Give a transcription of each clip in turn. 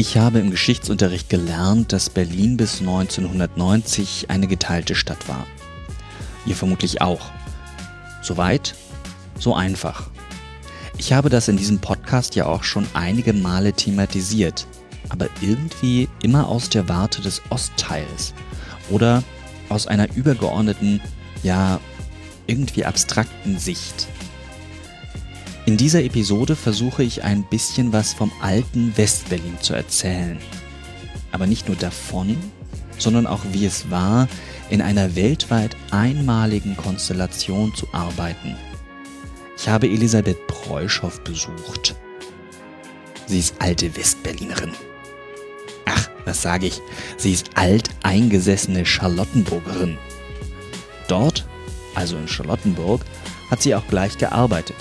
Ich habe im Geschichtsunterricht gelernt, dass Berlin bis 1990 eine geteilte Stadt war. Ihr vermutlich auch. So weit, so einfach. Ich habe das in diesem Podcast ja auch schon einige Male thematisiert, aber irgendwie immer aus der Warte des Ostteils oder aus einer übergeordneten, ja, irgendwie abstrakten Sicht. In dieser Episode versuche ich ein bisschen was vom alten Westberlin zu erzählen. Aber nicht nur davon, sondern auch wie es war, in einer weltweit einmaligen Konstellation zu arbeiten. Ich habe Elisabeth Preuschow besucht. Sie ist alte Westberlinerin. Ach, was sage ich? Sie ist alteingesessene Charlottenburgerin. Dort, also in Charlottenburg, hat sie auch gleich gearbeitet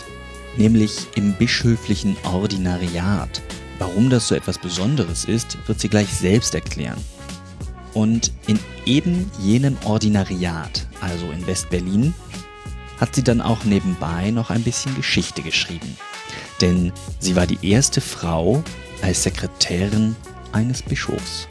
nämlich im bischöflichen Ordinariat. Warum das so etwas Besonderes ist, wird sie gleich selbst erklären. Und in eben jenem Ordinariat, also in West-Berlin, hat sie dann auch nebenbei noch ein bisschen Geschichte geschrieben. Denn sie war die erste Frau als Sekretärin eines Bischofs.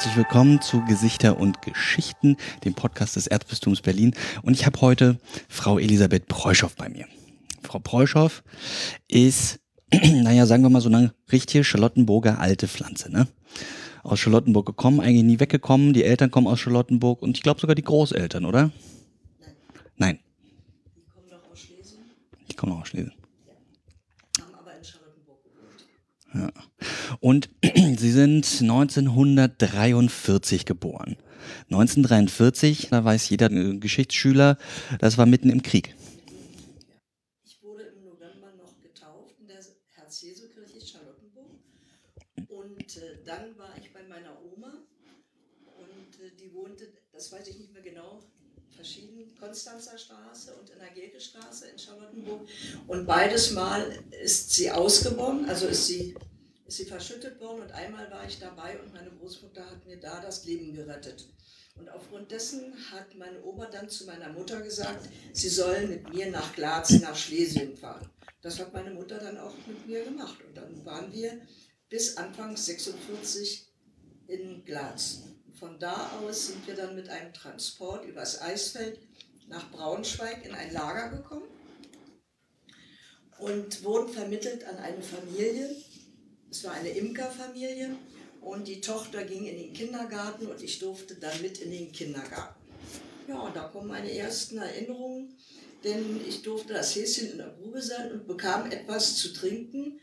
Herzlich willkommen zu Gesichter und Geschichten, dem Podcast des Erzbistums Berlin. Und ich habe heute Frau Elisabeth Preuschow bei mir. Frau Preuschow ist, naja, sagen wir mal so eine richtige Charlottenburger alte Pflanze, ne? Aus Charlottenburg gekommen, eigentlich nie weggekommen. Die Eltern kommen aus Charlottenburg und ich glaube sogar die Großeltern, oder? Nein. Nein. Die kommen noch aus Schlesien. Die kommen noch aus Schlesien. Ja. Haben aber in Charlottenburg gewohnt. Und sie sind 1943 geboren. 1943, da weiß jeder Geschichtsschüler, das war mitten im Krieg. Ich wurde im November noch getauft in der Herz-Jesu-Kirche Charlottenburg. Und äh, dann war ich bei meiner Oma und äh, die wohnte, das weiß ich nicht mehr genau, Konstanzer Straße und in der Gelke Straße in Charlottenburg. Und beides Mal ist sie ausgebombt, also ist sie ist sie verschüttet worden und einmal war ich dabei und meine Großmutter hat mir da das Leben gerettet. Und aufgrund dessen hat meine Oma dann zu meiner Mutter gesagt, sie soll mit mir nach Glatz, nach Schlesien fahren. Das hat meine Mutter dann auch mit mir gemacht. Und dann waren wir bis Anfang 46 in Glatz. Von da aus sind wir dann mit einem Transport übers Eisfeld nach Braunschweig in ein Lager gekommen und wurden vermittelt an eine Familie, es war eine Imkerfamilie und die Tochter ging in den Kindergarten und ich durfte dann mit in den Kindergarten. Ja, und da kommen meine ersten Erinnerungen, denn ich durfte das Häschen in der Grube sein und bekam etwas zu trinken,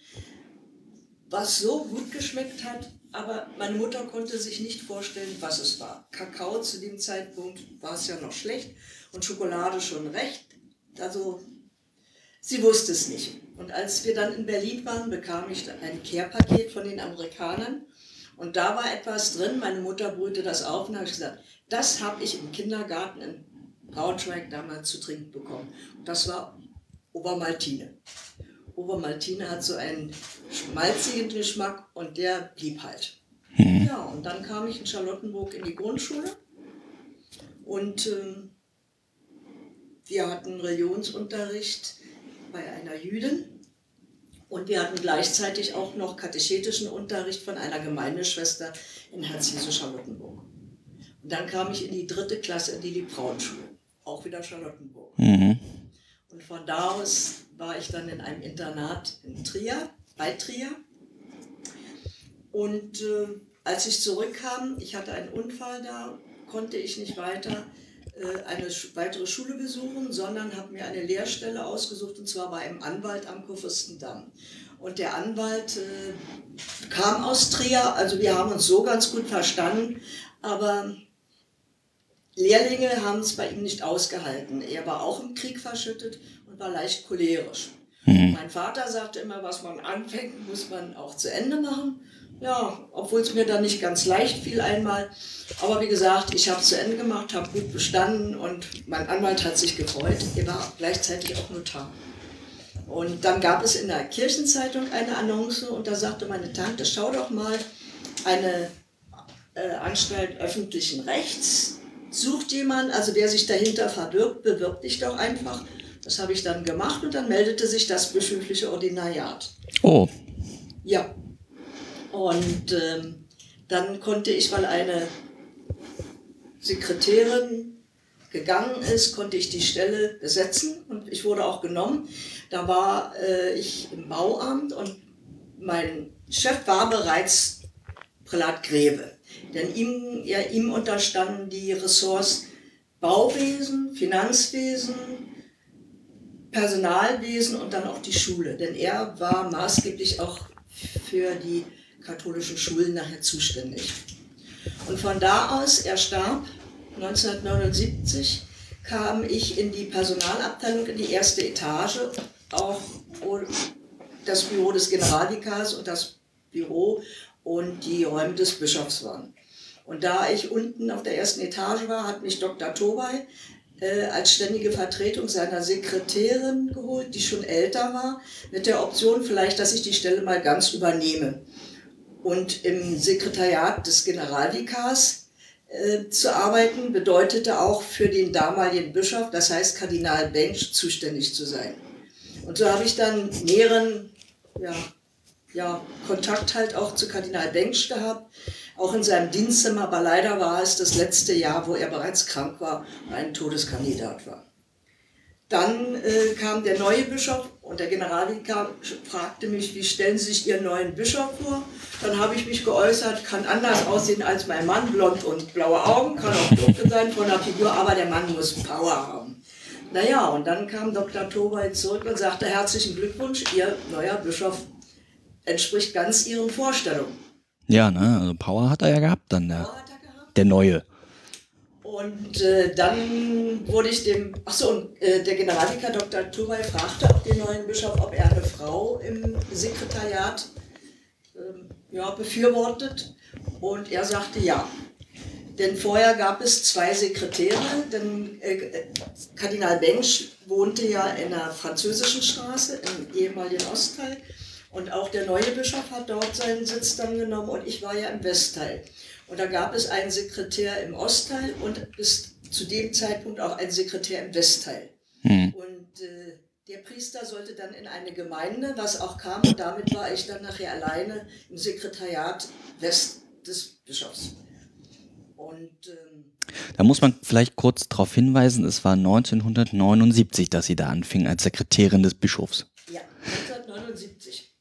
was so gut geschmeckt hat, aber meine Mutter konnte sich nicht vorstellen, was es war. Kakao zu dem Zeitpunkt war es ja noch schlecht und Schokolade schon recht. Also sie wusste es nicht. Und als wir dann in Berlin waren, bekam ich ein Care-Paket von den Amerikanern. Und da war etwas drin, meine Mutter brühte das auf und habe ich gesagt, das habe ich im Kindergarten in Braunschweig damals zu trinken bekommen. Und das war Obermaltine. Obermaltine hat so einen schmalzigen Geschmack und der blieb halt. Mhm. Ja, und dann kam ich in Charlottenburg in die Grundschule und ähm, wir hatten Religionsunterricht bei einer Jüdin. Und wir hatten gleichzeitig auch noch katechetischen Unterricht von einer Gemeindeschwester in Herz-Jesu Charlottenburg. Und dann kam ich in die dritte Klasse in die Liebfrauenschule, auch wieder Charlottenburg. Mhm. Und von da aus war ich dann in einem Internat in Trier, bei Trier. Und äh, als ich zurückkam, ich hatte einen Unfall da, konnte ich nicht weiter eine weitere Schule besuchen, sondern habe mir eine Lehrstelle ausgesucht und zwar bei einem Anwalt am Kurfürstendamm. Und der Anwalt äh, kam aus Trier, also wir haben uns so ganz gut verstanden, aber Lehrlinge haben es bei ihm nicht ausgehalten. Er war auch im Krieg verschüttet und war leicht cholerisch. Mhm. Mein Vater sagte immer, was man anfängt, muss man auch zu Ende machen. Ja, obwohl es mir dann nicht ganz leicht fiel einmal. Aber wie gesagt, ich habe es zu Ende gemacht, habe gut bestanden und mein Anwalt hat sich gefreut. Er war gleichzeitig auch Notar. Und dann gab es in der Kirchenzeitung eine Annonce und da sagte meine Tante, schau doch mal, eine äh, Anstalt öffentlichen Rechts sucht jemand, also der sich dahinter verbirgt, bewirbt dich doch einfach. Das habe ich dann gemacht und dann meldete sich das bischöfliche Ordinariat. Oh. Ja, und ähm, dann konnte ich, weil eine Sekretärin gegangen ist, konnte ich die Stelle besetzen und ich wurde auch genommen. Da war äh, ich im Bauamt und mein Chef war bereits Prälat Greve. Denn ihm, ja, ihm unterstanden die Ressorts Bauwesen, Finanzwesen, Personalwesen und dann auch die Schule. Denn er war maßgeblich auch für die katholischen Schulen nachher zuständig. Und von da aus, er starb 1979, kam ich in die Personalabteilung, in die erste Etage, auch das Büro des Generalvikars und das Büro und die Räume des Bischofs waren. Und da ich unten auf der ersten Etage war, hat mich Dr. Tobay äh, als ständige Vertretung seiner Sekretärin geholt, die schon älter war, mit der Option vielleicht, dass ich die Stelle mal ganz übernehme und im Sekretariat des Generalvikars äh, zu arbeiten, bedeutete auch für den damaligen Bischof, das heißt Kardinal Bench, zuständig zu sein. Und so habe ich dann näheren ja, ja, Kontakt halt auch zu Kardinal Bench gehabt, auch in seinem Dienstzimmer, aber leider war es das letzte Jahr, wo er bereits krank war und ein Todeskandidat war. Dann äh, kam der neue Bischof und der Generalvikar fragte mich, wie stellen Sie sich Ihren neuen Bischof vor? Dann habe ich mich geäußert, kann anders aussehen als mein Mann, blond und blaue Augen, kann auch dunkel sein von der Figur, aber der Mann muss Power haben. Naja, und dann kam Dr. Tobay zurück und sagte, herzlichen Glückwunsch, Ihr neuer Bischof entspricht ganz Ihren Vorstellungen. Ja, ne, also Power hat er ja gehabt dann, der, der neue. Und äh, dann wurde ich dem, achso, und äh, der Generalvikar Dr. Turay fragte auch den neuen Bischof, ob er eine Frau im Sekretariat äh, ja, befürwortet. Und er sagte ja. Denn vorher gab es zwei Sekretäre, denn äh, Kardinal Bench wohnte ja in der französischen Straße im ehemaligen Ostteil. Und auch der neue Bischof hat dort seinen Sitz dann genommen und ich war ja im Westteil. Und da gab es einen Sekretär im Ostteil und bis zu dem Zeitpunkt auch einen Sekretär im Westteil. Hm. Und äh, der Priester sollte dann in eine Gemeinde, was auch kam, und damit war ich dann nachher alleine im Sekretariat West des Bischofs. Und ähm, da muss man vielleicht kurz darauf hinweisen, es war 1979, dass Sie da anfing als Sekretärin des Bischofs. Ja, 1979.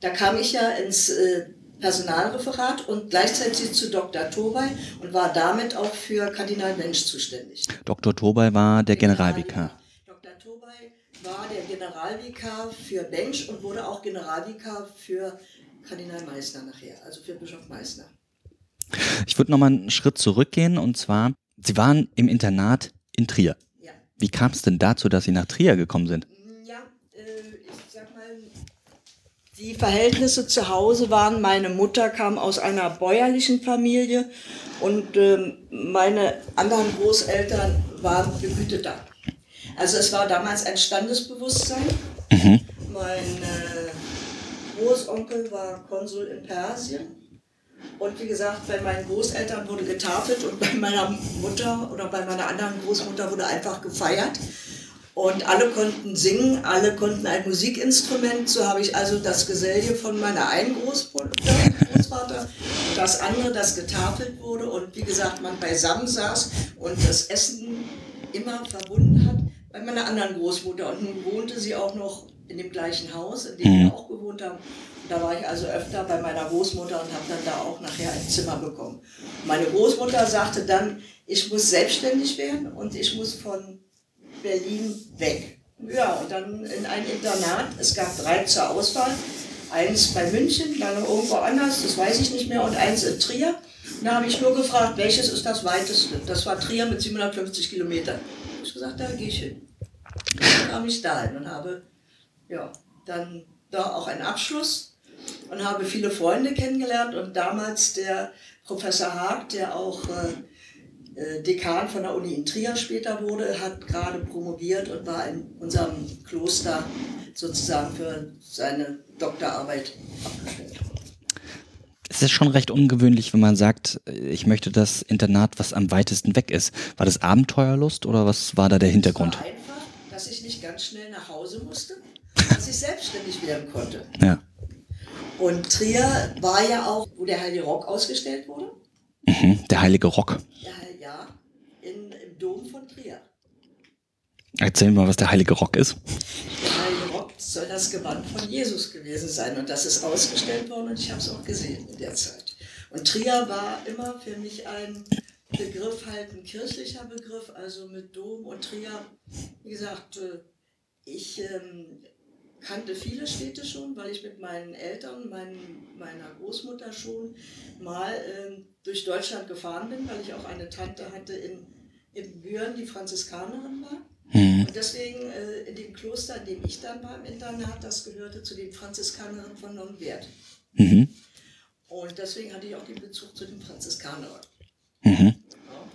Da kam ich ja ins äh, Personalreferat und gleichzeitig zu Dr. Tobay und war damit auch für Kardinal Mensch zuständig. Dr. Tobay war der Generalvikar. Dr. Tobay war der Generalvikar für Bench und wurde auch Generalvikar für Kardinal Meissner nachher, also für Bischof Meissner. Ich würde nochmal einen Schritt zurückgehen und zwar, Sie waren im Internat in Trier. Ja. Wie kam es denn dazu, dass Sie nach Trier gekommen sind? Die Verhältnisse zu Hause waren, meine Mutter kam aus einer bäuerlichen Familie und äh, meine anderen Großeltern waren Behüteter. Also es war damals ein Standesbewusstsein. Mhm. Mein äh, Großonkel war Konsul in Persien. Und wie gesagt, bei meinen Großeltern wurde getafelt und bei meiner Mutter oder bei meiner anderen Großmutter wurde einfach gefeiert. Und alle konnten singen, alle konnten ein Musikinstrument. So habe ich also das Geselle von meiner einen Großvater, das andere, das getafelt wurde und wie gesagt, man beisammen saß und das Essen immer verbunden hat. bei meiner anderen Großmutter. Und nun wohnte sie auch noch in dem gleichen Haus, in dem Mhm. wir auch gewohnt haben. Und da war ich also öfter bei meiner Großmutter und habe dann da auch nachher ein Zimmer bekommen. Meine Großmutter sagte dann, ich muss selbstständig werden und ich muss von Berlin weg. Ja, und dann in ein Internat. Es gab drei zur Auswahl. Eins bei München, dann irgendwo anders, das weiß ich nicht mehr, und eins in Trier. Da habe ich nur gefragt, welches ist das weiteste? Das war Trier mit 750 Kilometern. Ich gesagt, da gehe ich hin. Dann kam ich dahin und habe ja, dann da auch einen Abschluss und habe viele Freunde kennengelernt und damals der Professor Haag, der auch äh, Dekan von der Uni in Trier später wurde, hat gerade promoviert und war in unserem Kloster sozusagen für seine Doktorarbeit abgestellt. Es ist schon recht ungewöhnlich, wenn man sagt, ich möchte das Internat, was am weitesten weg ist. War das Abenteuerlust oder was war da der Hintergrund? Es war einfach, dass ich nicht ganz schnell nach Hause musste, dass ich selbstständig werden konnte. Ja. Und Trier war ja auch, wo der Heilige Rock ausgestellt wurde. Mhm. Der heilige Rock. Ja, ja in, im Dom von Trier. Erzähl mal, was der heilige Rock ist. Der Heilige Rock soll das Gewand von Jesus gewesen sein. Und das ist ausgestellt worden und ich habe es auch gesehen in der Zeit. Und Trier war immer für mich ein Begriff, halt ein kirchlicher Begriff, also mit Dom und Trier. Wie gesagt, äh, ich ähm, kannte viele Städte schon, weil ich mit meinen Eltern, mein, meiner Großmutter schon mal ähm, durch Deutschland gefahren bin, weil ich auch eine Tante hatte in, in Büren, die Franziskanerin war. Mhm. Und deswegen äh, in dem Kloster, in dem ich dann war im Internat, das gehörte zu den Franziskanerinnen von Nonnenwert. Mhm. Und deswegen hatte ich auch den Bezug zu den Franziskanerinnen. Mhm. Ja.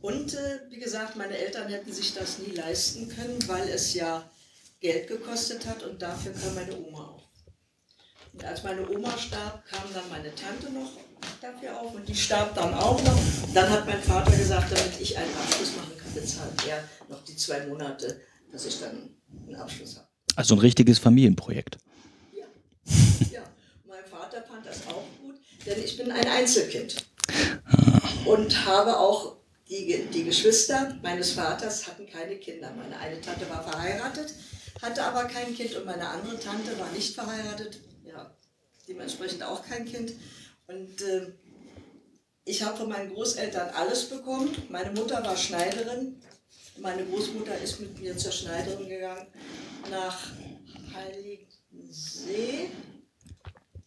Und äh, wie gesagt, meine Eltern hätten sich das nie leisten können, weil es ja Geld gekostet hat und dafür kam meine Oma auf. Und als meine Oma starb, kam dann meine Tante noch dafür auf und die starb dann auch noch. Dann hat mein Vater gesagt, damit ich einen Abschluss machen kann, bezahlt er noch die zwei Monate, dass ich dann einen Abschluss habe. Also ein richtiges Familienprojekt. Ja. ja, mein Vater fand das auch gut, denn ich bin ein Einzelkind und habe auch die, die Geschwister meines Vaters hatten keine Kinder. Meine eine Tante war verheiratet, hatte aber kein Kind und meine andere Tante war nicht verheiratet, ja, dementsprechend auch kein Kind. Und äh, ich habe von meinen Großeltern alles bekommen. Meine Mutter war Schneiderin. Meine Großmutter ist mit mir zur Schneiderin gegangen nach Heiligensee,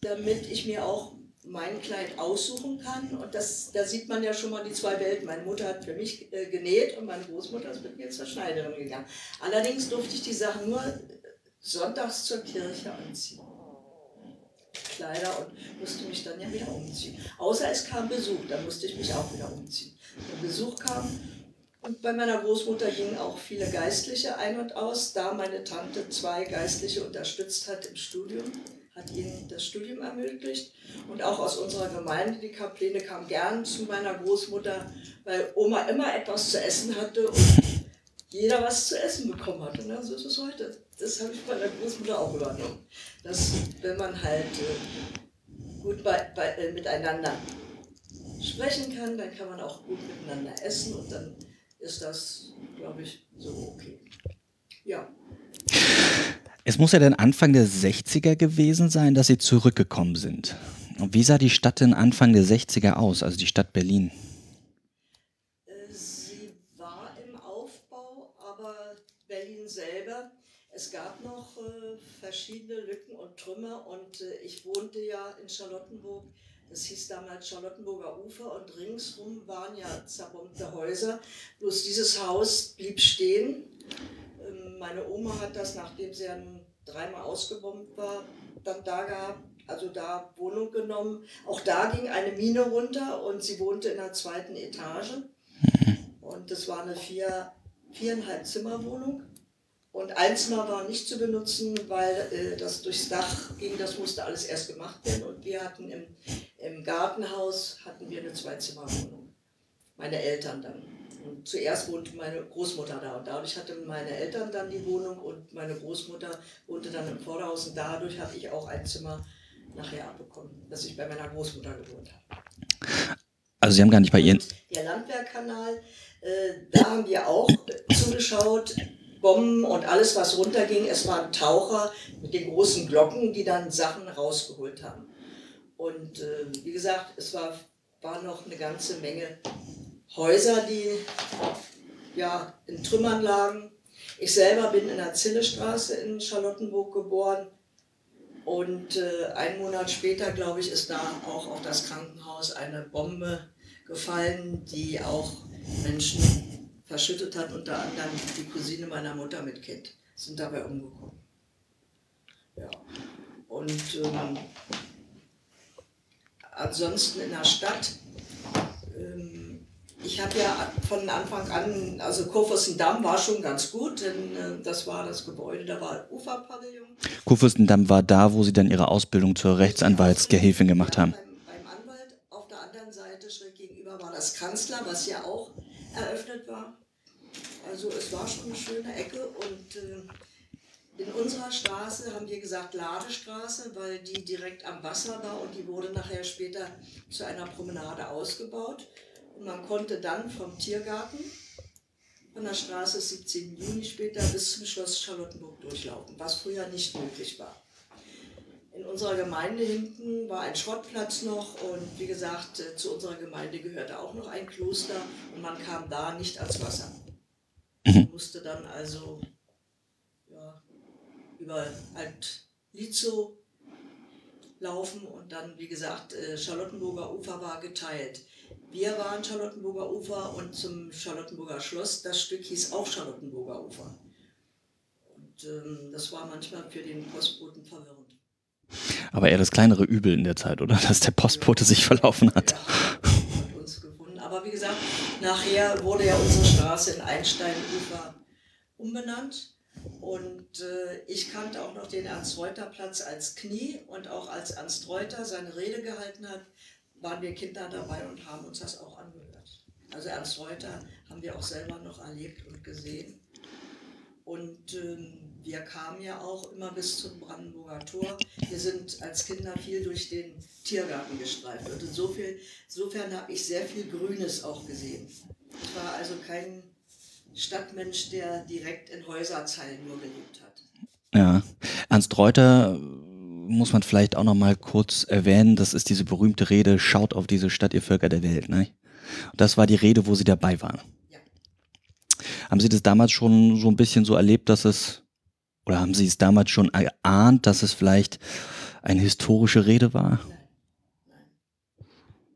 damit ich mir auch mein Kleid aussuchen kann. Und das, da sieht man ja schon mal die zwei Welten. Meine Mutter hat für mich äh, genäht und meine Großmutter ist mit mir zur Schneiderin gegangen. Allerdings durfte ich die Sachen nur sonntags zur Kirche anziehen. Kleider und musste mich dann ja wieder umziehen. Außer es kam Besuch, dann musste ich mich auch wieder umziehen. Wenn Besuch kam, und bei meiner Großmutter gingen auch viele Geistliche ein und aus, da meine Tante zwei Geistliche unterstützt hat im Studium, hat ihnen das Studium ermöglicht. Und auch aus unserer Gemeinde, die Kapläne kamen gern zu meiner Großmutter, weil Oma immer etwas zu essen hatte und jeder was zu essen bekommen hatte. Ne? So ist es heute. Das habe ich bei der Großmutter auch übernommen. Dass, wenn man halt äh, gut bei, bei, äh, miteinander sprechen kann, dann kann man auch gut miteinander essen und dann ist das, glaube ich, so okay. Ja. Es muss ja dann Anfang der 60er gewesen sein, dass Sie zurückgekommen sind. Und wie sah die Stadt denn Anfang der 60er aus, also die Stadt Berlin? Äh, Sie war im Aufbau, aber Berlin selber, es gab noch äh, verschiedene Lücken und Trümmer und äh, ich wohnte ja in Charlottenburg. Das hieß damals Charlottenburger Ufer und ringsrum waren ja zerbombte Häuser. Bloß dieses Haus blieb stehen. Ähm, meine Oma hat das, nachdem sie ja nun dreimal ausgebombt war, dann da gehabt, also da Wohnung genommen. Auch da ging eine Mine runter und sie wohnte in der zweiten Etage. Und das war eine vier, viereinhalb Zimmerwohnung. Und ein Zimmer war nicht zu benutzen, weil äh, das durchs Dach ging, das musste alles erst gemacht werden. Und wir hatten im, im Gartenhaus hatten wir eine Zweizimmerwohnung. Meine Eltern dann. Und zuerst wohnte meine Großmutter da und dadurch hatten meine Eltern dann die Wohnung und meine Großmutter wohnte dann im Vorderhaus und dadurch hatte ich auch ein Zimmer nachher abbekommen, dass ich bei meiner Großmutter gewohnt habe. Also Sie haben gar nicht bei Ihren... Und der Landwehrkanal, äh, da haben wir auch zugeschaut. Bomben und alles, was runterging. Es waren Taucher mit den großen Glocken, die dann Sachen rausgeholt haben. Und äh, wie gesagt, es war, war noch eine ganze Menge Häuser, die ja, in Trümmern lagen. Ich selber bin in der Zillestraße in Charlottenburg geboren. Und äh, einen Monat später, glaube ich, ist da auch auf das Krankenhaus eine Bombe gefallen, die auch Menschen verschüttet hat, unter anderem die Cousine meiner Mutter mit Kind, sind dabei umgekommen. Ja. Und ähm, ansonsten in der Stadt, ähm, ich habe ja von Anfang an, also Kurfürstendamm war schon ganz gut, denn äh, das war das Gebäude, da war Uferpavillon. Kurfürstendamm war da, wo Sie dann Ihre Ausbildung zur Rechtsanwaltsgehilfin gemacht haben. Beim, beim Anwalt auf der anderen Seite schräg gegenüber war das Kanzler, was ja auch eröffnet war. Also es war schon eine schöne Ecke und äh, in unserer Straße haben wir gesagt Ladestraße, weil die direkt am Wasser war und die wurde nachher später zu einer Promenade ausgebaut. Und man konnte dann vom Tiergarten von der Straße 17. Juni später bis zum Schloss Charlottenburg durchlaufen, was früher nicht möglich war. In unserer Gemeinde hinten war ein Schrottplatz noch und wie gesagt, äh, zu unserer Gemeinde gehörte auch noch ein Kloster und man kam da nicht ans Wasser. Musste dann also ja, über Alt Lizo laufen und dann, wie gesagt, äh, Charlottenburger Ufer war geteilt. Wir waren Charlottenburger Ufer und zum Charlottenburger Schloss, das Stück hieß auch Charlottenburger Ufer. Und ähm, das war manchmal für den Postboten verwirrend. Aber eher das kleinere Übel in der Zeit, oder? Dass der Postbote sich verlaufen hat. Ja, hat uns gefunden. Aber wie gesagt, nachher wurde ja unsere Straße in Einsteinufer umbenannt. Und äh, ich kannte auch noch den Ernst-Reuter-Platz als Knie und auch als Ernst Reuter seine Rede gehalten hat, waren wir Kinder dabei und haben uns das auch angehört. Also Ernst Reuter haben wir auch selber noch erlebt und gesehen. Und ähm, wir kamen ja auch immer bis zum Brandenburger Tor. Wir sind als Kinder viel durch den Tiergarten gestreift. Und insofern, insofern habe ich sehr viel Grünes auch gesehen. Ich war also kein Stadtmensch, der direkt in Häuserzeilen nur gelebt hat. Ja, Ernst Reuter muss man vielleicht auch noch mal kurz erwähnen. Das ist diese berühmte Rede, schaut auf diese Stadt, ihr Völker der Welt. Ne? Das war die Rede, wo Sie dabei waren. Haben Sie das damals schon so ein bisschen so erlebt, dass es, oder haben Sie es damals schon erahnt, dass es vielleicht eine historische Rede war? Nein, nein.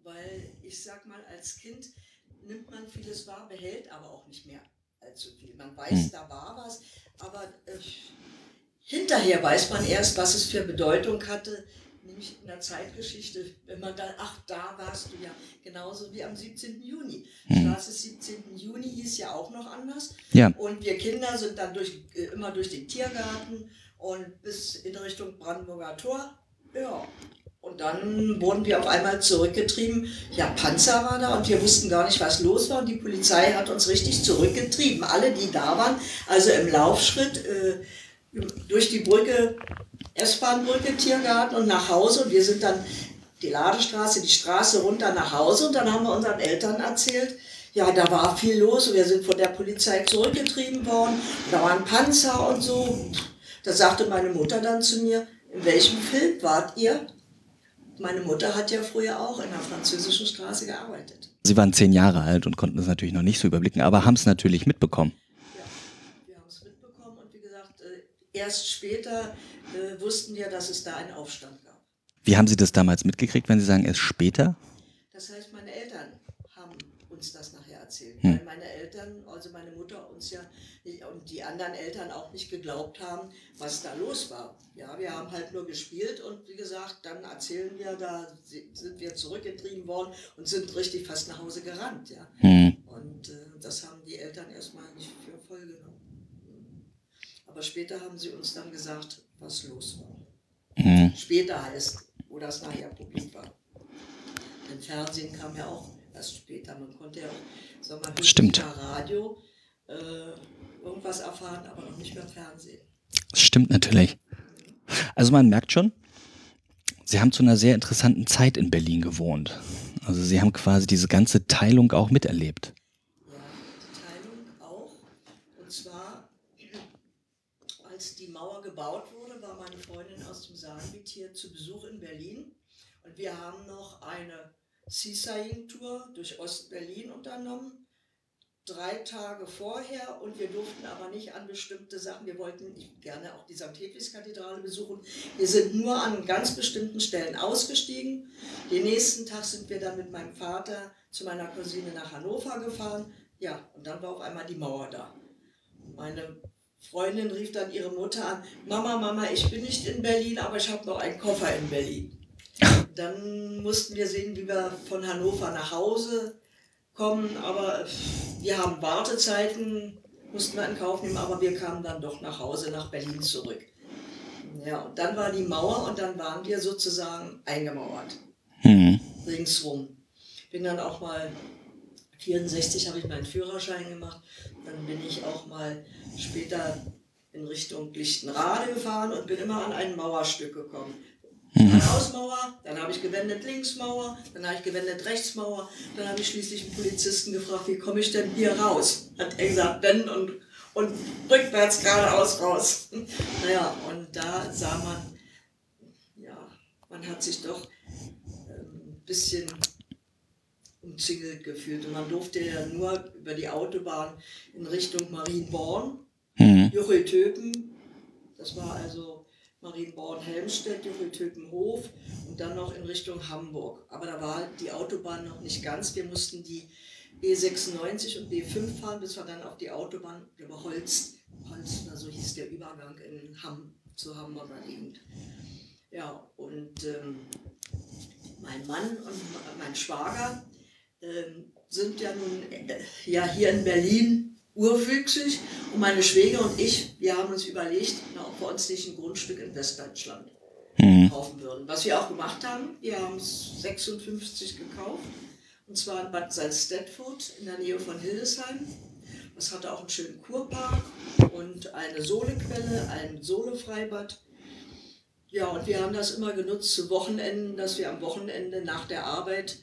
Weil ich sag mal, als Kind nimmt man vieles wahr, behält aber auch nicht mehr allzu viel. Man weiß, Hm. da war was, aber äh, hinterher weiß man erst, was es für Bedeutung hatte, nämlich in der Zeitgeschichte, wenn man dann, ach, da warst du ja, genauso wie am 17. Juni. Hm. Straße 17. Juni hieß ja auch noch anders. Ja. Und wir Kinder sind dann durch, äh, immer durch den Tiergarten und bis in Richtung Brandenburger Tor. Ja. Und dann wurden wir auf einmal zurückgetrieben. Ja, Panzer war da und wir wussten gar nicht, was los war. Und die Polizei hat uns richtig zurückgetrieben. Alle, die da waren, also im Laufschritt äh, durch die Brücke, S-Bahn-Brücke, Tiergarten und nach Hause. Und wir sind dann die Ladestraße, die Straße runter nach Hause. Und dann haben wir unseren Eltern erzählt, ja, da war viel los und wir sind von der Polizei zurückgetrieben worden. Da waren Panzer und so. Da sagte meine Mutter dann zu mir, in welchem Film wart ihr? Meine Mutter hat ja früher auch in der französischen Straße gearbeitet. Sie waren zehn Jahre alt und konnten es natürlich noch nicht so überblicken, aber haben es natürlich mitbekommen. Ja, wir haben es mitbekommen und wie gesagt, äh, erst später äh, wussten wir, dass es da einen Aufstand gab. Wie haben Sie das damals mitgekriegt, wenn Sie sagen, erst später? Das heißt, meine Eltern haben uns das nachher erzählt, Hm. weil meine Eltern, also meine Mutter uns ja nicht- und die anderen Eltern auch nicht geglaubt haben, was da los war. Ja, wir haben halt nur gespielt und wie gesagt, dann erzählen wir, da si- sind wir zurückgetrieben worden und sind richtig fast nach Hause gerannt. Ja. Hm. Und äh, das haben die Eltern erstmal nicht für voll genommen. Aber später haben sie uns dann gesagt, was los war. Hm. Später heißt, wo das nachher publik war. Im Fernsehen kam ja auch erst später. Man konnte ja auch, sag mal, höchstens Stimmt. Radio äh, irgendwas erfahren, aber noch nicht mehr Fernsehen. Das stimmt natürlich. Also man merkt schon, Sie haben zu einer sehr interessanten Zeit in Berlin gewohnt. Also Sie haben quasi diese ganze Teilung auch miterlebt. Ja, die Teilung auch. Und zwar gebaut wurde, war meine Freundin aus dem Saargebiet hier zu Besuch in Berlin. Und wir haben noch eine Seasiging-Tour durch Ostberlin unternommen drei Tage vorher und wir durften aber nicht an bestimmte Sachen. Wir wollten gerne auch die St. Hedwigs-Kathedrale besuchen. Wir sind nur an ganz bestimmten Stellen ausgestiegen. Den nächsten Tag sind wir dann mit meinem Vater zu meiner Cousine nach Hannover gefahren. Ja, und dann war auf einmal die Mauer da. Meine Freundin rief dann ihre Mutter an, Mama, Mama, ich bin nicht in Berlin, aber ich habe noch einen Koffer in Berlin. Dann mussten wir sehen, wie wir von Hannover nach Hause kommen, aber wir haben Wartezeiten, mussten wir in Kauf nehmen, aber wir kamen dann doch nach Hause, nach Berlin zurück. Ja, und dann war die Mauer und dann waren wir sozusagen eingemauert. Hm. Ringsrum. Bin dann auch mal, 64 habe ich meinen Führerschein gemacht, dann bin ich auch mal später in Richtung Lichtenrade gefahren und bin immer an ein Mauerstück gekommen. Geradeausmauer, dann habe ich gewendet Linksmauer, dann habe ich gewendet Rechtsmauer, dann habe ich schließlich einen Polizisten gefragt, wie komme ich denn hier raus? Hat er gesagt, denn und, und rückwärts geradeaus raus. naja, und da sah man, ja, man hat sich doch ähm, ein bisschen umzingelt gefühlt und man durfte ja nur über die Autobahn in Richtung Marienborn, mhm. Juchel-Töpen, das war also Marienborn-Helmstedt, Juffeltöpenhof und dann noch in Richtung Hamburg. Aber da war die Autobahn noch nicht ganz. Wir mussten die B96 und B5 fahren, bis wir dann auf die Autobahn über Holz, Holzner, so hieß der Übergang in Hamm, zur Hamburger Gegend. Ja, und ähm, mein Mann und mein Schwager ähm, sind ja nun äh, ja, hier in Berlin urwüchsig. Und meine Schwäger und ich, wir haben uns überlegt, ob wir uns nicht ein Grundstück in Westdeutschland mhm. kaufen würden. Was wir auch gemacht haben, wir haben es 56 gekauft. Und zwar in Bad Salzdetfurt in der Nähe von Hildesheim. Das hatte auch einen schönen Kurpark und eine Sohlequelle, ein Sohlefreibad. Ja, und wir haben das immer genutzt zu Wochenenden, dass wir am Wochenende nach der Arbeit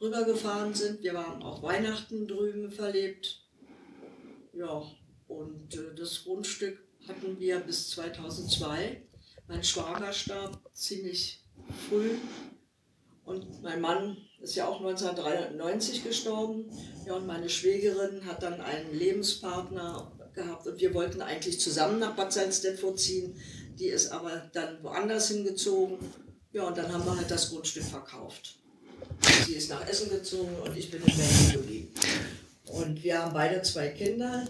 rübergefahren sind. Wir haben auch Weihnachten drüben verlebt, ja, und äh, das Grundstück hatten wir bis 2002. Mein Schwager starb ziemlich früh und mein Mann ist ja auch 1993 gestorben. Ja, und meine Schwägerin hat dann einen Lebenspartner gehabt und wir wollten eigentlich zusammen nach Bad Salzdetfurt ziehen. Die ist aber dann woanders hingezogen. Ja, und dann haben wir halt das Grundstück verkauft. Sie ist nach Essen gezogen und ich bin in Berlin geblieben. Und wir haben beide zwei Kinder,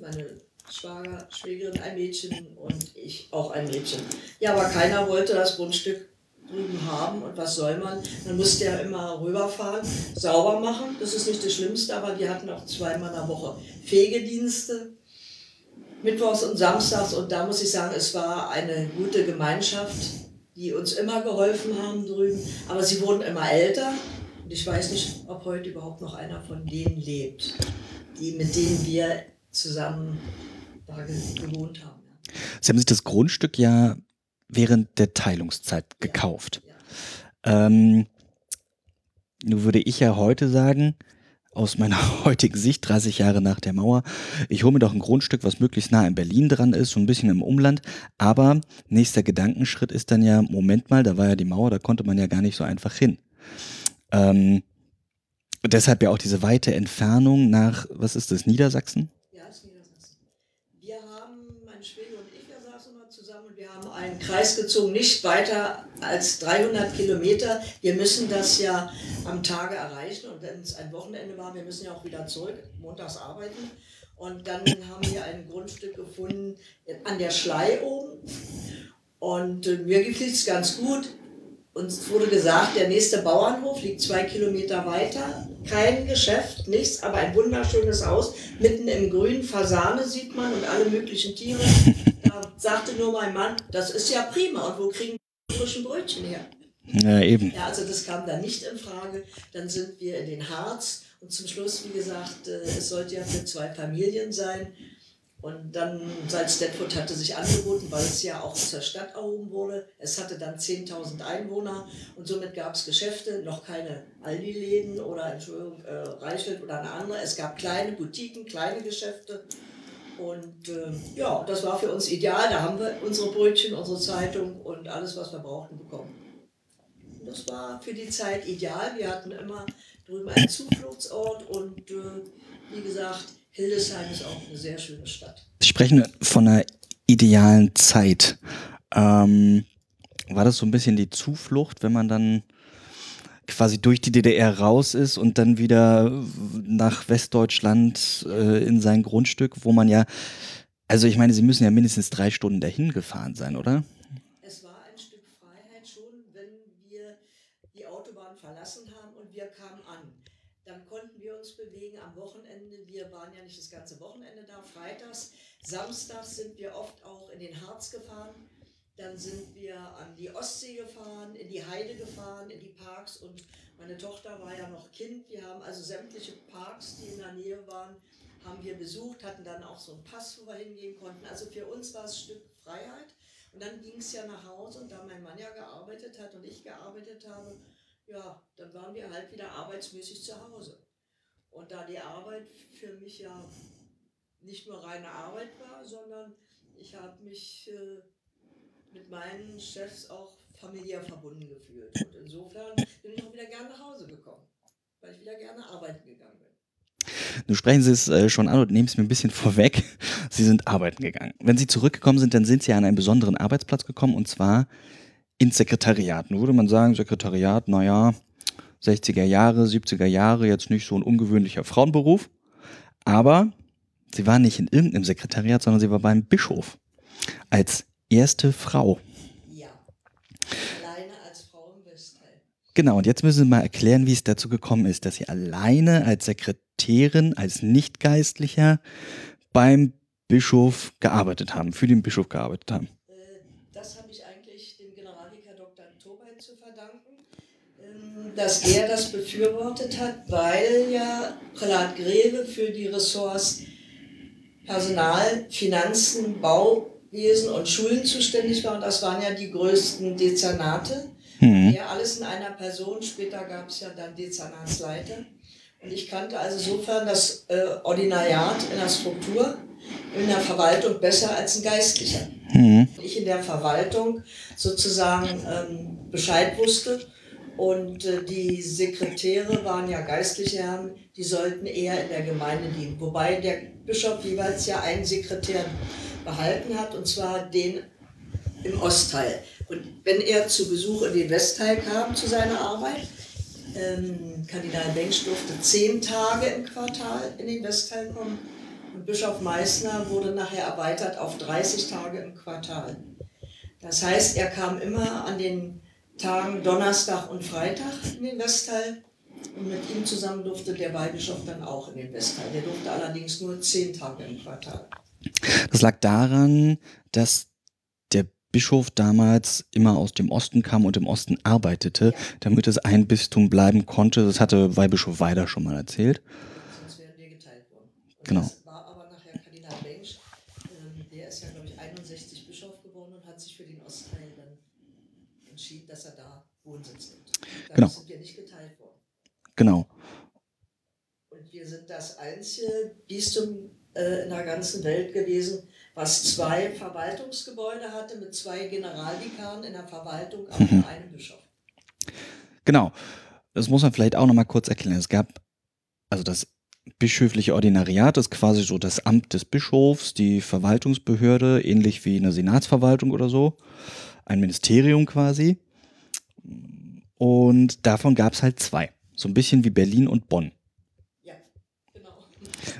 meine Schwager, Schwägerin ein Mädchen und ich auch ein Mädchen. Ja, aber keiner wollte das Grundstück drüben haben und was soll man? Man musste ja immer rüberfahren, sauber machen, das ist nicht das Schlimmste, aber wir hatten auch zweimal in der Woche Pflegedienste, mittwochs und samstags und da muss ich sagen, es war eine gute Gemeinschaft, die uns immer geholfen haben drüben, aber sie wurden immer älter und ich weiß nicht, ob heute überhaupt noch einer von denen lebt, die, mit denen wir zusammen da gewohnt haben. Sie haben sich das Grundstück ja während der Teilungszeit gekauft. Ja, ja. Ähm, nun würde ich ja heute sagen, aus meiner heutigen Sicht, 30 Jahre nach der Mauer, ich hole mir doch ein Grundstück, was möglichst nah in Berlin dran ist, so ein bisschen im Umland. Aber nächster Gedankenschritt ist dann ja, Moment mal, da war ja die Mauer, da konnte man ja gar nicht so einfach hin. Ähm, deshalb ja auch diese weite Entfernung nach, was ist das, Niedersachsen? Ja, ist Niedersachsen. Wir haben, mein Schwede und ich, wir saßen mal zusammen wir haben einen Kreis gezogen, nicht weiter als 300 Kilometer. Wir müssen das ja am Tage erreichen und wenn es ein Wochenende war, wir müssen ja auch wieder zurück, montags arbeiten. Und dann haben wir ein Grundstück gefunden an der Schlei oben. Und äh, mir gefiel es ganz gut. Uns wurde gesagt, der nächste Bauernhof liegt zwei Kilometer weiter. Kein Geschäft, nichts, aber ein wunderschönes Haus. Mitten im Grün, Fasane sieht man und alle möglichen Tiere. Da sagte nur mein Mann, das ist ja prima. Und wo kriegen wir frischen Brötchen her? Ja, eben. Ja, also das kam dann nicht in Frage. Dann sind wir in den Harz. Und zum Schluss, wie gesagt, äh, es sollte ja für zwei Familien sein. Und dann, Salzdetfurt hatte sich angeboten, weil es ja auch zur Stadt erhoben wurde. Es hatte dann 10.000 Einwohner und somit gab es Geschäfte, noch keine Aldi-Läden oder Entschuldigung, äh, Reichelt oder eine andere. Es gab kleine Boutiquen, kleine Geschäfte. Und äh, ja, das war für uns ideal. Da haben wir unsere Brötchen, unsere Zeitung und alles, was wir brauchten, bekommen. Das war für die Zeit ideal. Wir hatten immer drüben einen Zufluchtsort und äh, wie gesagt, Hildesheim ist auch eine sehr schöne Stadt. Sie sprechen von einer idealen Zeit. Ähm, war das so ein bisschen die Zuflucht, wenn man dann quasi durch die DDR raus ist und dann wieder nach Westdeutschland äh, in sein Grundstück, wo man ja, also ich meine, Sie müssen ja mindestens drei Stunden dahin gefahren sein, oder? Es war ein Stück Freiheit schon, wenn wir die Autobahn verlassen haben und wir kamen an. Dann konnten wir uns bewegen am Wochenende. Wir waren ja nicht das ganze Wochenende da, freitags. Samstags sind wir oft auch in den Harz gefahren dann sind wir an die Ostsee gefahren, in die Heide gefahren, in die Parks und meine Tochter war ja noch Kind. Wir haben also sämtliche Parks, die in der Nähe waren, haben wir besucht, hatten dann auch so einen Pass, wo wir hingehen konnten. Also für uns war es ein Stück Freiheit. Und dann ging es ja nach Hause und da mein Mann ja gearbeitet hat und ich gearbeitet habe, ja, dann waren wir halt wieder arbeitsmäßig zu Hause. Und da die Arbeit für mich ja nicht nur reine Arbeit war, sondern ich habe mich äh, mit meinen Chefs auch familiär verbunden gefühlt. Und insofern bin ich auch wieder gerne nach Hause gekommen, weil ich wieder gerne arbeiten gegangen bin. Du sprechen Sie es äh, schon an und nehmen es mir ein bisschen vorweg. Sie sind arbeiten gegangen. Wenn Sie zurückgekommen sind, dann sind Sie an einen besonderen Arbeitsplatz gekommen und zwar ins Sekretariat. Nun würde man sagen, Sekretariat, naja, 60er Jahre, 70er Jahre, jetzt nicht so ein ungewöhnlicher Frauenberuf. Aber sie war nicht in irgendeinem Sekretariat, sondern sie war beim Bischof als erste Frau. Ja, alleine als Frau im Westteil. Genau, und jetzt müssen Sie mal erklären, wie es dazu gekommen ist, dass Sie alleine als Sekretärin, als Nichtgeistlicher beim Bischof gearbeitet haben, für den Bischof gearbeitet haben. Äh, das habe ich eigentlich dem Generalvikar Dr. Tobin zu verdanken, ähm, dass er das befürwortet hat, weil ja Prälat Greve für die Ressorts Personal, Finanzen, Bau Wesen und Schulen zuständig war. Und das waren ja die größten Dezernate. Mhm. Ja, alles in einer Person. Später gab es ja dann Dezernatsleiter. Und ich kannte also insofern das äh, Ordinariat in der Struktur, in der Verwaltung besser als ein Geistlicher. Mhm. Ich in der Verwaltung sozusagen ähm, Bescheid wusste und äh, die Sekretäre waren ja geistliche Herren, die sollten eher in der Gemeinde dienen. Wobei der Bischof jeweils ja einen Sekretär behalten hat, und zwar den im Ostteil. Und wenn er zu Besuch in den Westteil kam zu seiner Arbeit, ähm, Kardinal Bengsch durfte zehn Tage im Quartal in den Westteil kommen und Bischof Meissner wurde nachher erweitert auf 30 Tage im Quartal. Das heißt, er kam immer an den Tagen Donnerstag und Freitag in den Westteil und mit ihm zusammen durfte der Weihbischof dann auch in den Westteil. Der durfte allerdings nur zehn Tage im Quartal. Das lag daran, dass der Bischof damals immer aus dem Osten kam und im Osten arbeitete, ja. damit es ein Bistum bleiben konnte. Das hatte Weihbischof Weider schon mal erzählt. Sonst wären wir geteilt worden. Und genau. Das war aber nachher Kardinal Bengsch. Ähm, der ist ja, glaube ich, 61 Bischof geworden und hat sich für den Ostteil dann entschieden, dass er da Wohnsitz nimmt. Da genau. sind wir nicht geteilt worden. Genau. Und wir sind das einzige Bistum äh, in der ganzen Welt gewesen, was zwei Verwaltungsgebäude hatte mit zwei Generalvikaren in der Verwaltung, aber mhm. einem Bischof. Genau. Das muss man vielleicht auch noch mal kurz erklären. Es gab also das bischöfliche Ordinariat ist quasi so das Amt des Bischofs, die Verwaltungsbehörde, ähnlich wie eine Senatsverwaltung oder so, ein Ministerium quasi. Und davon gab es halt zwei, so ein bisschen wie Berlin und Bonn.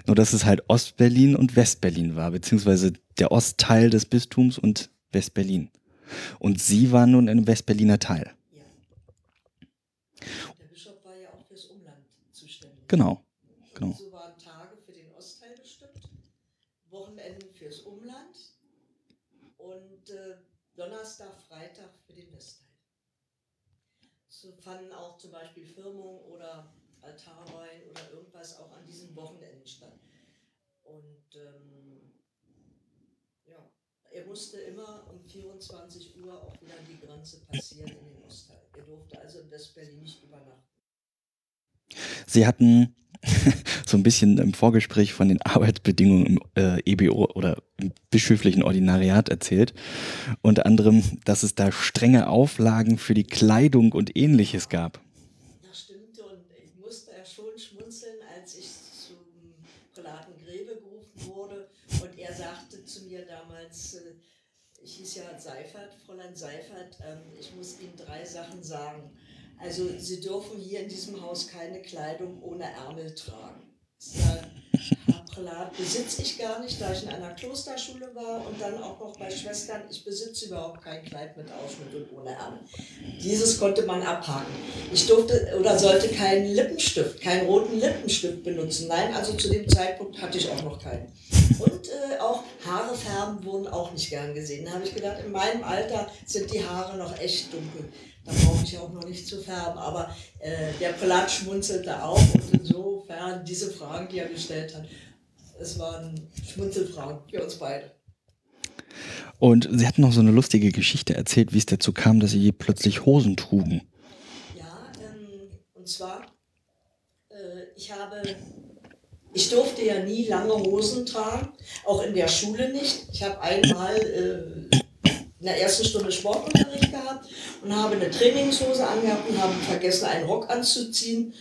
Nur dass es halt Ostberlin und Westberlin war, beziehungsweise der Ostteil des Bistums und Westberlin. Und sie war nun im Westberliner Teil. Ja. Der Bischof war ja auch fürs Umland zuständig. Genau. genau. so waren Tage für den Ostteil bestimmt, Wochenenden fürs Umland und äh, Donnerstag, Freitag für den Westteil. So fanden auch zum Beispiel Firmung oder Altarwein oder irgendwas auch an diesen Wochenenden statt. Und ähm, ja, er musste immer um 24 Uhr auch wieder die Grenze passieren in den Ostteil. Er durfte also in Westberlin nicht übernachten. Sie hatten, so ein bisschen im Vorgespräch von den Arbeitsbedingungen im äh, EBO oder im bischöflichen Ordinariat erzählt. Unter anderem, dass es da strenge Auflagen für die Kleidung und ähnliches gab. Ja, stimmt. Und ich musste ja schon schmunzeln, als ich zum Prälaten Grebe gerufen wurde. Und er sagte zu mir damals, äh, ich hieß ja Seifert, Fräulein Seifert, ähm, ich muss Ihnen drei Sachen sagen. Also Sie dürfen hier in diesem Haus keine Kleidung ohne Ärmel tragen. Prälat besitze ich gar nicht, da ich in einer Klosterschule war und dann auch noch bei Schwestern. Ich besitze überhaupt kein Kleid mit Ausschnitt und ohne Ärmel. Dieses konnte man abhaken. Ich durfte oder sollte keinen Lippenstift, keinen roten Lippenstift benutzen. Nein, also zu dem Zeitpunkt hatte ich auch noch keinen. Und äh, auch Haare färben wurden auch nicht gern gesehen. Da habe ich gedacht, in meinem Alter sind die Haare noch echt dunkel. Da brauche ich auch noch nicht zu färben. Aber äh, der Prälat schmunzelte auch und insofern diese Fragen, die er gestellt hat, es waren Schmunzelfragen für uns beide. Und Sie hatten noch so eine lustige Geschichte erzählt, wie es dazu kam, dass Sie plötzlich Hosen trugen. Ja, ähm, und zwar, äh, ich habe, ich durfte ja nie lange Hosen tragen, auch in der Schule nicht. Ich habe einmal äh, in der ersten Stunde Sportunterricht gehabt und habe eine Trainingshose angehabt und habe vergessen, einen Rock anzuziehen.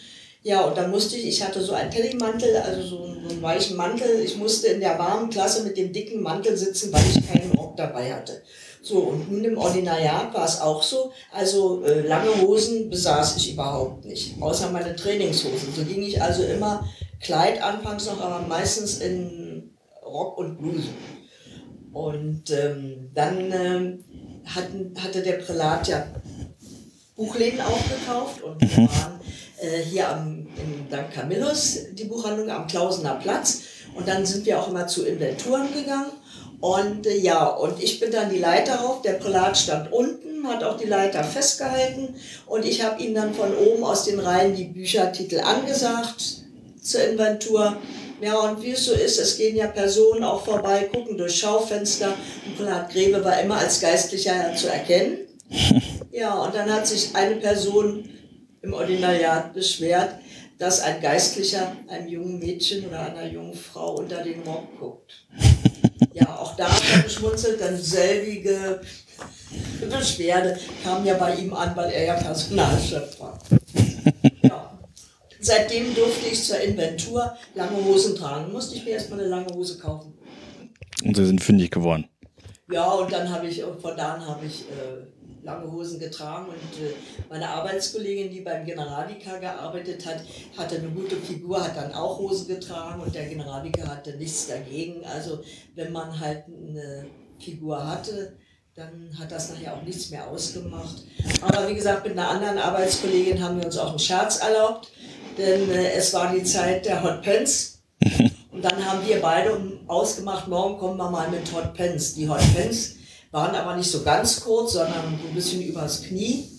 Ja, und dann musste ich, ich hatte so einen Tellymantel, also so einen, so einen, weichen Mantel. Ich musste in der warmen Klasse mit dem dicken Mantel sitzen, weil ich keinen Rock dabei hatte. So, und nun im Ordinariat war es auch so. Also äh, lange Hosen besaß ich überhaupt nicht, außer meine Trainingshosen. So ging ich also immer Kleid anfangs noch, aber meistens in Rock und Bluse. Und ähm, dann ähm, hatten, hatte der Prälat ja Buchläden aufgekauft und wir mhm. waren äh, hier am, in St. Camillus, die Buchhandlung am Klausener Platz. Und dann sind wir auch immer zu Inventuren gegangen. Und äh, ja, und ich bin dann die Leiter rauf, der Prälat stand unten, hat auch die Leiter festgehalten und ich habe ihm dann von oben aus den Reihen die Büchertitel angesagt zur Inventur. Ja, und wie es so ist, es gehen ja Personen auch vorbei, gucken durch Schaufenster. Und Prälat Grebe war immer als Geistlicher zu erkennen. Ja, und dann hat sich eine Person im Ordinariat beschwert, dass ein Geistlicher einem jungen Mädchen oder einer jungen Frau unter den Rock guckt. Ja, auch da hat er geschmunzelt, denn selbige Beschwerde kam ja bei ihm an, weil er ja Personalchef war. Seitdem durfte ich zur Inventur lange Hosen tragen. Musste ich mir erstmal eine lange Hose kaufen. Und sie sind fündig geworden. Ja, und dann habe ich, von da an habe ich äh, lange Hosen getragen und äh, meine Arbeitskollegin, die beim Generalvikar gearbeitet hat, hatte eine gute Figur, hat dann auch Hosen getragen und der Generalvikar hatte nichts dagegen. Also wenn man halt eine Figur hatte, dann hat das nachher auch nichts mehr ausgemacht. Aber wie gesagt, mit einer anderen Arbeitskollegin haben wir uns auch einen Scherz erlaubt, denn äh, es war die Zeit der Hot Pants. Und dann haben wir beide ausgemacht, morgen kommen wir mal mit Hot Pants. Die Hot Pants waren aber nicht so ganz kurz, sondern so ein bisschen übers Knie.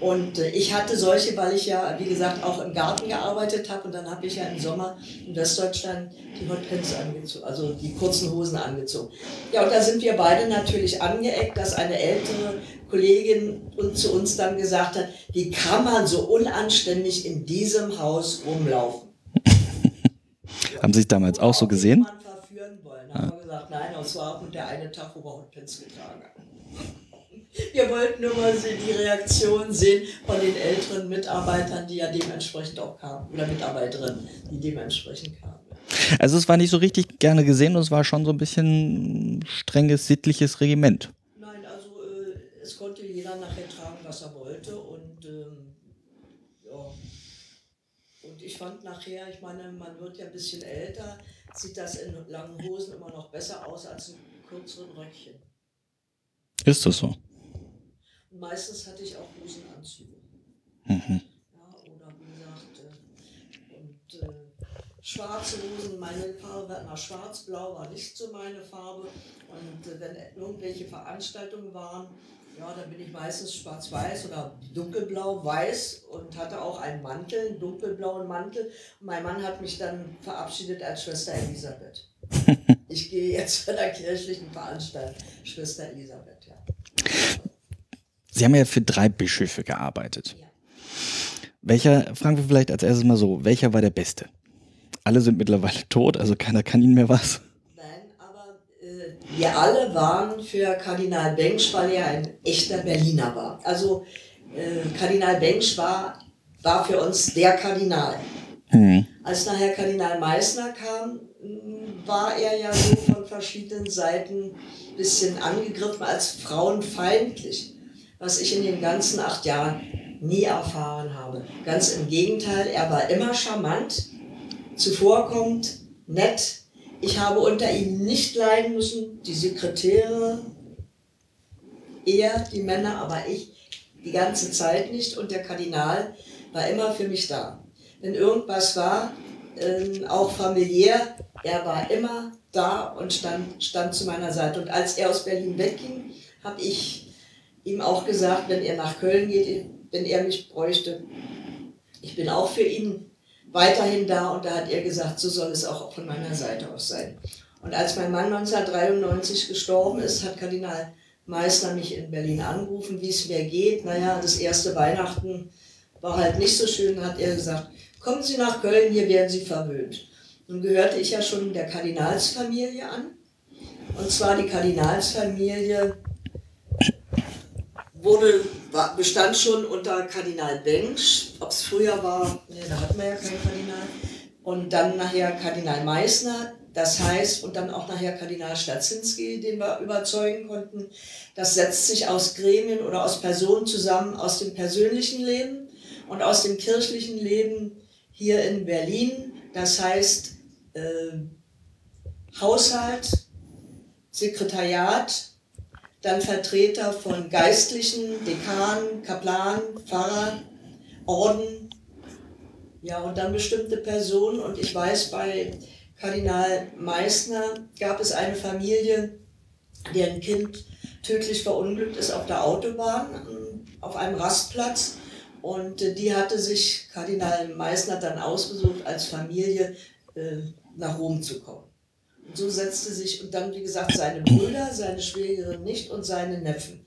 Und äh, ich hatte solche, weil ich ja, wie gesagt, auch im Garten gearbeitet habe. Und dann habe ich ja im Sommer in Westdeutschland die Hotpants angezogen, also die kurzen Hosen angezogen. Ja, und da sind wir beide natürlich angeeckt, dass eine ältere Kollegin zu uns dann gesagt hat, wie kann man so unanständig in diesem Haus rumlaufen? Haben Sie sich damals auch so gesehen? haben wir gesagt, nein, das war auch der eine Tag, wo wir Hotpants getragen haben. Wir wollten nur mal die Reaktion sehen von den älteren Mitarbeitern, die ja dementsprechend auch kamen, oder Mitarbeiterinnen, die dementsprechend kamen. Also es war nicht so richtig gerne gesehen und es war schon so ein bisschen strenges, sittliches Regiment. Nein, also äh, es konnte jeder nachher tragen, was er wollte und ähm, ja. Und ich fand nachher, ich meine, man wird ja ein bisschen älter, sieht das in langen Hosen immer noch besser aus als in kürzeren Röckchen. Ist das so? Meistens hatte ich auch Hosenanzüge. Mhm. Ja, oder wie gesagt, äh, und äh, schwarze Hosen, meine Farbe war immer schwarz-blau, war nicht so meine Farbe. Und äh, wenn irgendwelche Veranstaltungen waren, ja, dann bin ich meistens schwarz-weiß oder dunkelblau-weiß und hatte auch einen Mantel, einen dunkelblauen Mantel. Und mein Mann hat mich dann verabschiedet als Schwester Elisabeth. ich gehe jetzt von der kirchlichen Veranstaltung, Schwester Elisabeth. Sie haben ja für drei Bischöfe gearbeitet. Ja. Welcher, fragen wir vielleicht als erstes mal so, welcher war der Beste? alle sind mittlerweile tot, also keiner kann ihnen mehr was. Nein, aber äh, wir alle waren für Kardinal Bengsch, weil er ein echter Berliner war. Also äh, Kardinal Bengsch war, war für uns der Kardinal. Mhm. Als nachher Kardinal Meissner kam, mm, war er ja so von verschiedenen Seiten ein bisschen angegriffen als frauenfeindlich, was ich in den ganzen acht Jahren nie erfahren habe. Ganz im Gegenteil, er war immer charmant, zuvorkommend, nett. Ich habe unter ihm nicht leiden müssen, die Sekretäre, er, die Männer, aber ich die ganze Zeit nicht und der Kardinal war immer für mich da. Wenn irgendwas war, äh, auch familiär, er war immer da und stand, stand zu meiner Seite. Und als er aus Berlin wegging, habe ich ihm auch gesagt, wenn er nach Köln geht, wenn er mich bräuchte, ich bin auch für ihn weiterhin da. Und da hat er gesagt, so soll es auch von meiner Seite aus sein. Und als mein Mann 1993 gestorben ist, hat Kardinal Meißner mich in Berlin angerufen, wie es mir geht. Naja, das erste Weihnachten war halt nicht so schön, hat er gesagt, kommen Sie nach Köln, hier werden Sie verwöhnt. Nun gehörte ich ja schon der Kardinalsfamilie an. Und zwar die Kardinalsfamilie wurde, war, bestand schon unter Kardinal Bengsch. Ob es früher war, nee, da hatten wir ja keinen Kardinal. Und dann nachher Kardinal Meissner, das heißt, und dann auch nachher Kardinal Stadzinski, den wir überzeugen konnten. Das setzt sich aus Gremien oder aus Personen zusammen, aus dem persönlichen Leben und aus dem kirchlichen Leben hier in Berlin. Das heißt, äh, Haushalt, Sekretariat, dann Vertreter von Geistlichen, Dekanen, Kaplanen, Pfarrer, Orden, ja, und dann bestimmte Personen. Und ich weiß, bei Kardinal Meissner gab es eine Familie, deren Kind tödlich verunglückt ist auf der Autobahn, auf einem Rastplatz. Und äh, die hatte sich Kardinal Meissner dann ausgesucht, als Familie äh, nach Rom zu kommen. So setzte sich, und dann, wie gesagt, seine Brüder, seine Schwägerin nicht und seine Neffen.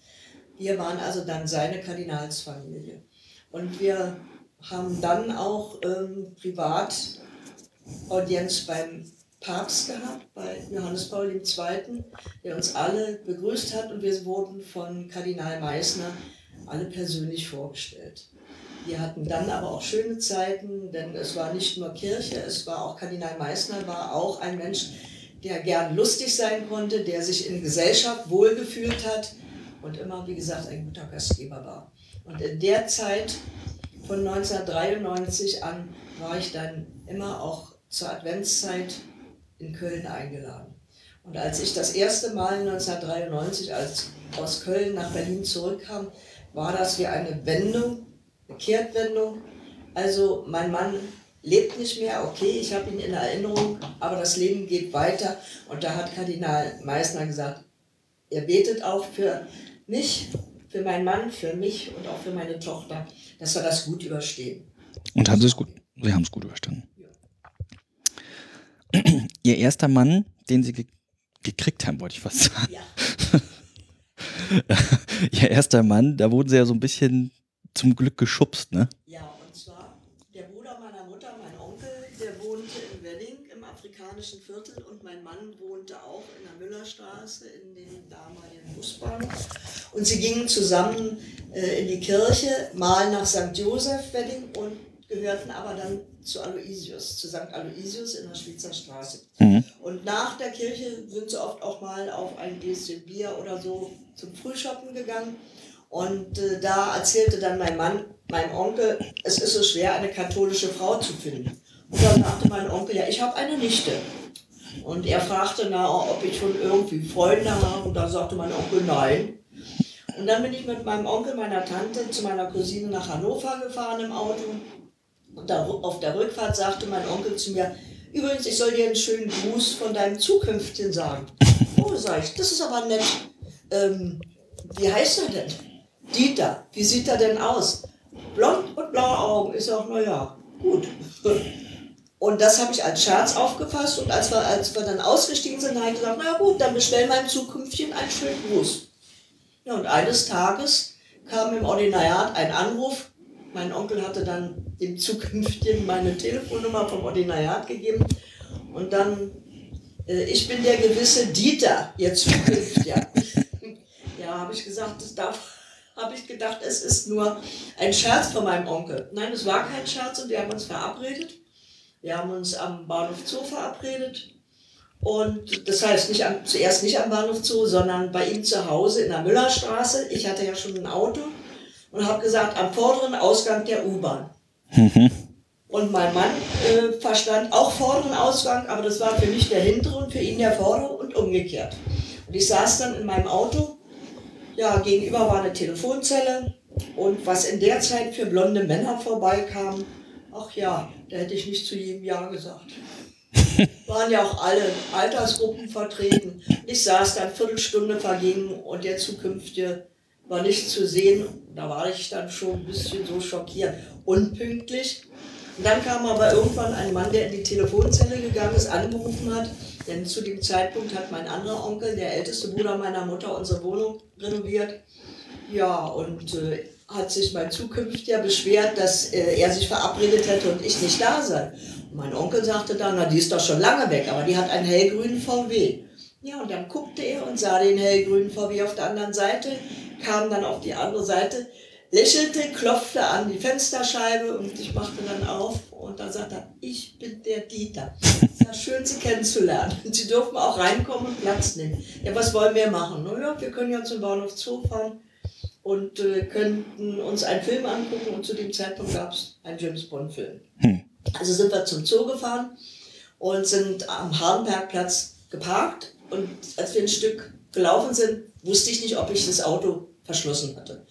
Wir waren also dann seine Kardinalsfamilie. Und wir haben dann auch ähm, privat Audienz beim Papst gehabt, bei Johannes Paul II., der uns alle begrüßt hat und wir wurden von Kardinal Meissner alle persönlich vorgestellt. Wir hatten dann aber auch schöne Zeiten, denn es war nicht nur Kirche, es war auch Kardinal Meissner, war auch ein Mensch, der gern lustig sein konnte, der sich in Gesellschaft wohlgefühlt hat und immer, wie gesagt, ein guter Gastgeber war. Und in der Zeit von 1993 an war ich dann immer auch zur Adventszeit in Köln eingeladen. Und als ich das erste Mal 1993 als aus Köln nach Berlin zurückkam, war das wie eine Wendung, eine Kehrtwendung. Also mein Mann lebt nicht mehr, okay, ich habe ihn in Erinnerung, aber das Leben geht weiter. Und da hat Kardinal Meissner gesagt, er betet auch für mich, für meinen Mann, für mich und auch für meine Tochter, dass wir das gut überstehen. Und haben Sie es gut? Sie haben es gut überstanden. Ja. Ihr erster Mann, den Sie ge gekriegt haben, wollte ich fast sagen. Ja. Ihr erster Mann, da wurden Sie ja so ein bisschen zum Glück geschubst, ne? Ja, und zwar der Bruder meiner Mutter, mein Onkel, der wohnte in Wedding im afrikanischen Viertel und mein Mann wohnte auch in der Müllerstraße in dem damaligen Busbahnhof. Und sie gingen zusammen äh, in die Kirche, mal nach St. Joseph Wedding und gehörten aber dann zu Aloysius, zu St. Aloysius in der Schweizer Straße. Mhm. Und nach der Kirche sind sie oft auch mal auf ein Gläschen Bier oder so zum Frühshoppen gegangen. Und äh, da erzählte dann mein Mann, mein Onkel, es ist so schwer, eine katholische Frau zu finden. Und dann sagte mein Onkel, ja, ich habe eine Nichte. Und er fragte, na, ob ich schon irgendwie Freunde habe. Und da sagte mein Onkel, nein. Und dann bin ich mit meinem Onkel, meiner Tante, zu meiner Cousine nach Hannover gefahren im Auto. Und da, auf der Rückfahrt sagte mein Onkel zu mir, übrigens, ich soll dir einen schönen Gruß von deinem Zukünftigen sagen. Oh, sag ich, das ist aber nett. Ähm, wie heißt er denn? Dieter, wie sieht er denn aus? Blond und blaue Augen, ist auch, naja, gut. Und das habe ich als Scherz aufgefasst und als wir, als wir dann ausgestiegen sind, habe ich gesagt, na gut, dann bestell meinem Zukünftigen einen schönen Gruß. Ja, und eines Tages kam im Ordinariat ein Anruf, Mein Onkel hatte dann dem Zukünftigen meine Telefonnummer vom Ordinariat gegeben. Und dann, äh, ich bin der gewisse Dieter, ihr Zukünftiger. ja, habe ich gesagt, das darf habe ich gedacht, es ist nur ein Scherz von meinem Onkel. Nein, es war kein Scherz und wir haben uns verabredet. Wir haben uns am Bahnhof Zoo verabredet. Und das heißt nicht am, zuerst nicht am Bahnhof Zoo, sondern bei ihm zu Hause in der Müllerstraße. Ich hatte ja schon ein Auto und habe gesagt, am vorderen Ausgang der U-Bahn. Mhm. Und mein Mann äh, verstand auch vorderen Ausgang, aber das war für mich der hintere und für ihn der vordere und umgekehrt. Und ich saß dann in meinem Auto, ja, gegenüber war eine Telefonzelle und was in der Zeit für blonde Männer vorbeikam, ach ja, da hätte ich nicht zu jedem Ja gesagt. Waren ja auch alle Altersgruppen vertreten. Ich saß dann, Viertelstunde verging und der zukünftige war nicht zu sehen. Da war ich dann schon ein bisschen so schockiert. Unpünktlich. Und dann kam aber irgendwann ein Mann, der in die Telefonzelle gegangen ist, angerufen hat. Denn zu dem Zeitpunkt hat mein anderer Onkel, der älteste Bruder meiner Mutter, unsere Wohnung renoviert. Ja, und äh, hat sich mein Zukünftiger beschwert, dass äh, er sich verabredet hätte und ich nicht da sei. Und mein Onkel sagte dann, na, die ist doch schon lange weg, aber die hat einen hellgrünen VW. Ja, und dann guckte er und sah den hellgrünen VW auf der anderen Seite, kam dann auf die andere Seite, lächelte, klopfte an die Fensterscheibe und ich machte dann auf und dann sagte er, ich bin der Dieter. Es war schön, Sie kennenzulernen. Und Sie dürfen auch reinkommen und Platz nehmen. Ja, was wollen wir machen? Naja, wir können ja zum Bahnhof Zoo fahren und äh, könnten uns einen Film angucken und zu dem Zeitpunkt gab es einen James Bond-Film. Hm. Also sind wir zum Zoo gefahren und sind am Hardenbergplatz geparkt und als wir ein Stück gelaufen sind, wusste ich nicht, ob ich das Auto verschlossen hatte.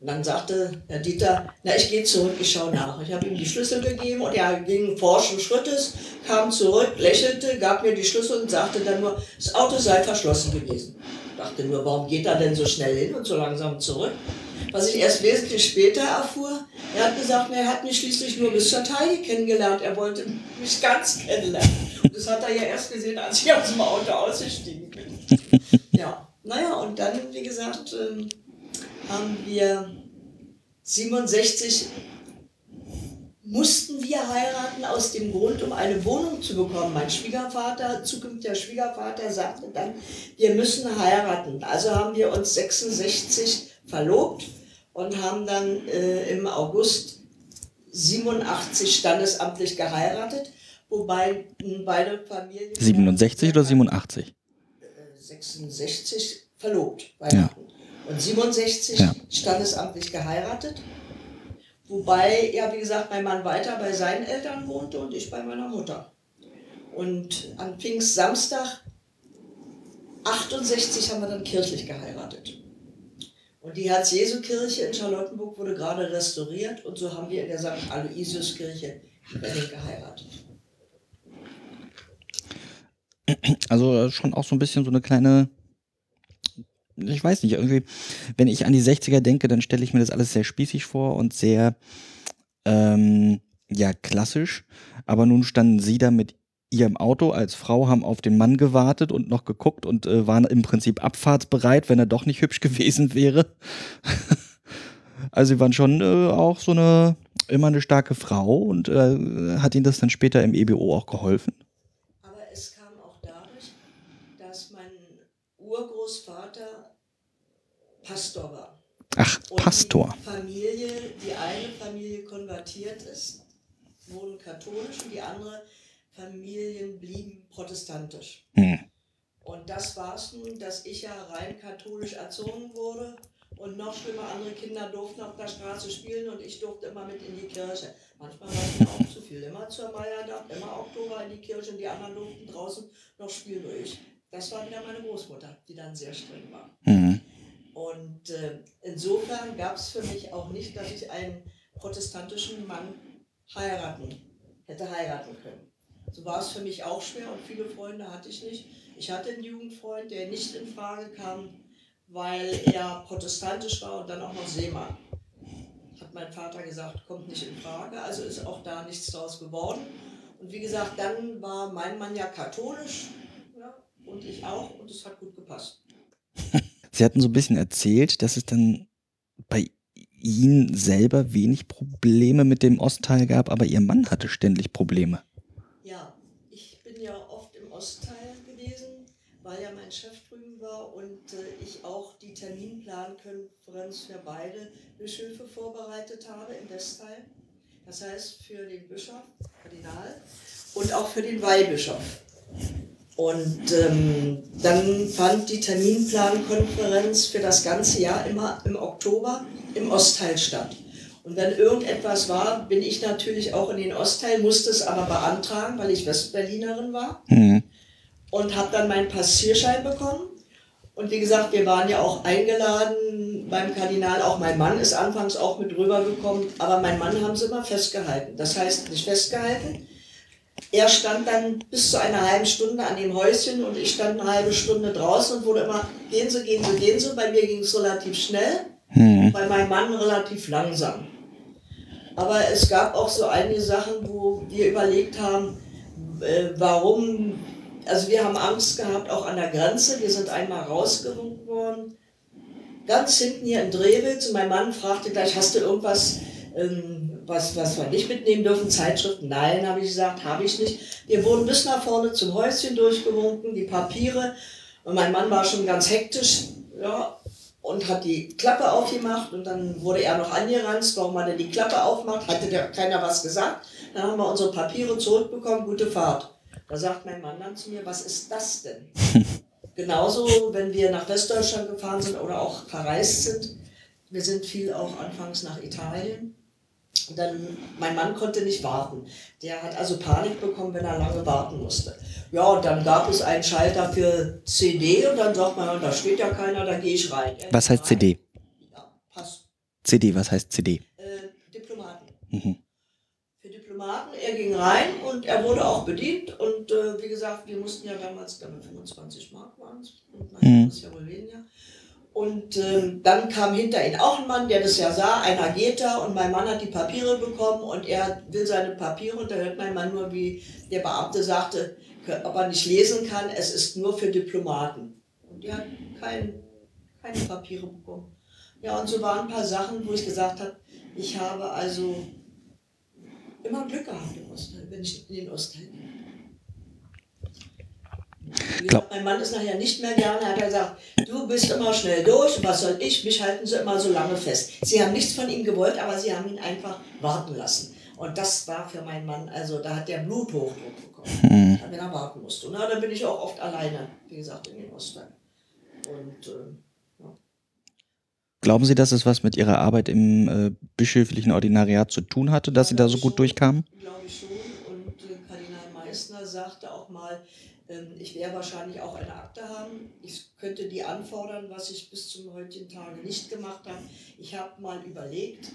Und dann sagte Herr Dieter, na, ich gehe zurück, ich schaue nach. Ich habe ihm die Schlüssel gegeben und er ging forschen Schrittes, kam zurück, lächelte, gab mir die Schlüssel und sagte dann nur, das Auto sei verschlossen gewesen dachte nur, warum geht er denn so schnell hin und so langsam zurück? Was ich erst wesentlich später erfuhr, er hat gesagt, er hat mich schließlich nur bis zur Taille kennengelernt. Er wollte mich ganz kennenlernen. Und das hat er ja erst gesehen, als ich aus dem Auto ausgestiegen bin. Ja, naja, und dann, wie gesagt, ähm, haben wir 67 mussten wir heiraten aus dem Grund, um eine Wohnung zu bekommen. Mein Schwiegervater, zukünftiger Schwiegervater, sagte dann, wir müssen heiraten. Also haben wir uns 66 verlobt und haben dann äh, im August 87 standesamtlich geheiratet, wobei beide Familien... 67 oder 87? 66 äh, verlobt. Ja. Und 67 ja. standesamtlich geheiratet. Wobei, ja, wie gesagt, mein Mann weiter bei seinen Eltern wohnte und ich bei meiner Mutter. Und am Pfingstsamstag 68 haben wir dann kirchlich geheiratet. Und die Herz-Jesu-Kirche in Charlottenburg wurde gerade restauriert und so haben wir in der St. Aloysius-Kirche geheiratet. Also schon auch so ein bisschen so eine kleine ich weiß nicht, irgendwie, wenn ich an die 60er denke, dann stelle ich mir das alles sehr spießig vor und sehr, ähm, ja, klassisch. Aber nun standen sie da mit ihrem Auto als Frau, haben auf den Mann gewartet und noch geguckt und äh, waren im Prinzip abfahrtsbereit, wenn er doch nicht hübsch gewesen wäre. also sie waren schon äh, auch so eine, immer eine starke Frau und äh, hat ihnen das dann später im EBO auch geholfen? Aber es kam auch dadurch, dass mein Urgroßvater Pastor war. Ach, und Pastor. Die Familie, die eine Familie konvertiert ist, wurden katholisch und die andere Familien blieben protestantisch. Hm. Und das war es nun, dass ich ja rein katholisch erzogen wurde und noch schlimmer, andere Kinder durften auf der Straße spielen und ich durfte immer mit in die Kirche. Manchmal war es mir auch zu viel. Immer zur Meier, immer Oktober in die Kirche und die anderen durften draußen noch spielen. durch. Das war wieder meine Großmutter, die dann sehr streng war. Mhm. Und äh, insofern gab es für mich auch nicht, dass ich einen protestantischen Mann heiraten, hätte heiraten können. So war es für mich auch schwer und viele Freunde hatte ich nicht. Ich hatte einen Jugendfreund, der nicht in Frage kam, weil er protestantisch war und dann auch noch Seemann. Hat mein Vater gesagt, kommt nicht in Frage, also ist auch da nichts draus geworden. Und wie gesagt, dann war mein Mann ja katholisch ja, und ich auch und es hat gut gepasst. Sie hatten so ein bisschen erzählt, dass es dann bei Ihnen selber wenig Probleme mit dem Ostteil gab, aber Ihr Mann hatte ständig Probleme. Ja, ich bin ja oft im Ostteil gewesen, weil ja mein Chef drüben war und äh, ich auch die Terminplankonferenz für beide Bischöfe vorbereitet habe im Westteil. Das heißt für den Bischof, Kardinal und auch für den Weihbischof. Und ähm, dann fand die Terminplankonferenz für das ganze Jahr immer im Oktober im Ostteil statt. Und wenn irgendetwas war, bin ich natürlich auch in den Ostteil, musste es aber beantragen, weil ich Westberlinerin war. Mhm. Und habe dann meinen Passierschein bekommen. Und wie gesagt, wir waren ja auch eingeladen beim Kardinal. Auch mein Mann ist anfangs auch mit rübergekommen. Aber mein Mann haben sie immer festgehalten. Das heißt, nicht festgehalten, er stand dann bis zu einer halben Stunde an dem Häuschen und ich stand eine halbe Stunde draußen und wurde immer, gehen Sie, gehen Sie, gehen Sie. Bei mir ging es relativ schnell, hm. bei meinem Mann relativ langsam. Aber es gab auch so einige Sachen, wo wir überlegt haben, äh, warum, also wir haben Angst gehabt, auch an der Grenze. Wir sind einmal rausgewunken worden. Ganz hinten hier in Drewitz und mein Mann fragte gleich, hast du irgendwas ähm, was, was wir nicht mitnehmen dürfen, Zeitschriften. Nein, habe ich gesagt, habe ich nicht. Wir wurden bis nach vorne zum Häuschen durchgewunken, die Papiere. Und mein Mann war schon ganz hektisch ja, und hat die Klappe aufgemacht. Und dann wurde er noch angeranzt, warum man denn die Klappe aufmacht. Hatte der, keiner was gesagt. Dann haben wir unsere Papiere zurückbekommen, gute Fahrt. Da sagt mein Mann dann zu mir, was ist das denn? Genauso, wenn wir nach Westdeutschland gefahren sind oder auch verreist sind. Wir sind viel auch anfangs nach Italien dann, mein Mann konnte nicht warten. Der hat also Panik bekommen, wenn er lange warten musste. Ja, und dann gab es einen Schalter für CD und dann sagt man, da steht ja keiner, da gehe ich rein. Er was heißt rein. CD? Ja, passt. CD, was heißt CD? Äh, Diplomaten. Mhm. Für Diplomaten, er ging rein und er wurde auch bedient. Und äh, wie gesagt, wir mussten ja damals, damit 25 Mark waren es, und nein, mhm. ja wohl weniger. Und ähm, dann kam hinter ihn auch ein Mann, der das ja sah, einer geht da und mein Mann hat die Papiere bekommen und er will seine Papiere und da hört mein Mann nur, wie der Beamte sagte, ob er nicht lesen kann, es ist nur für Diplomaten. Und er hat kein, keine Papiere bekommen. Ja, und so waren ein paar Sachen, wo ich gesagt habe, ich habe also immer Glück gehabt Ostteil, wenn ich in den Ostteil. Glaub. Mein Mann ist nachher nicht mehr gerne, hat er gesagt, du bist immer schnell durch, was soll ich, mich halten sie immer so lange fest. Sie haben nichts von ihm gewollt, aber sie haben ihn einfach warten lassen. Und das war für meinen Mann, also da hat der Bluthochdruck bekommen, mhm. wenn er warten musste. Und na, dann bin ich auch oft alleine, wie gesagt, in den Ostteil. Und äh, ja. Glauben Sie, dass es was mit Ihrer Arbeit im äh, bischöflichen Ordinariat zu tun hatte, dass ja, Sie da so gut schon, durchkamen? Glaube ich schon. Und äh, Kardinal Meissner sagte auch mal, ähm, ich werde wahrscheinlich auch eine Akte haben. Ich könnte die anfordern, was ich bis zum heutigen Tage nicht gemacht habe. Ich habe mal überlegt,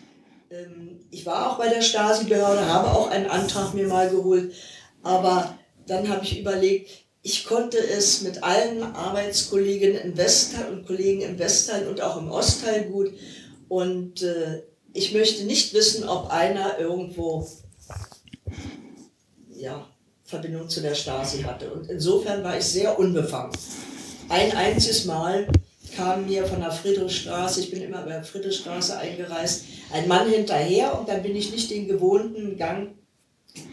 ähm, ich war auch bei der Stasi-Behörde, habe auch einen Antrag mir mal geholt, aber dann habe ich überlegt, ich konnte es mit allen Arbeitskollegen im Westteil und Kollegen im Westteil und auch im Ostteil gut und äh, ich möchte nicht wissen, ob einer irgendwo ja, Verbindung zu der Stasi hatte. Und insofern war ich sehr unbefangen. Ein einziges Mal kam mir von der Friedrichstraße, ich bin immer bei der Friedrichstraße eingereist, ein Mann hinterher und dann bin ich nicht den gewohnten Gang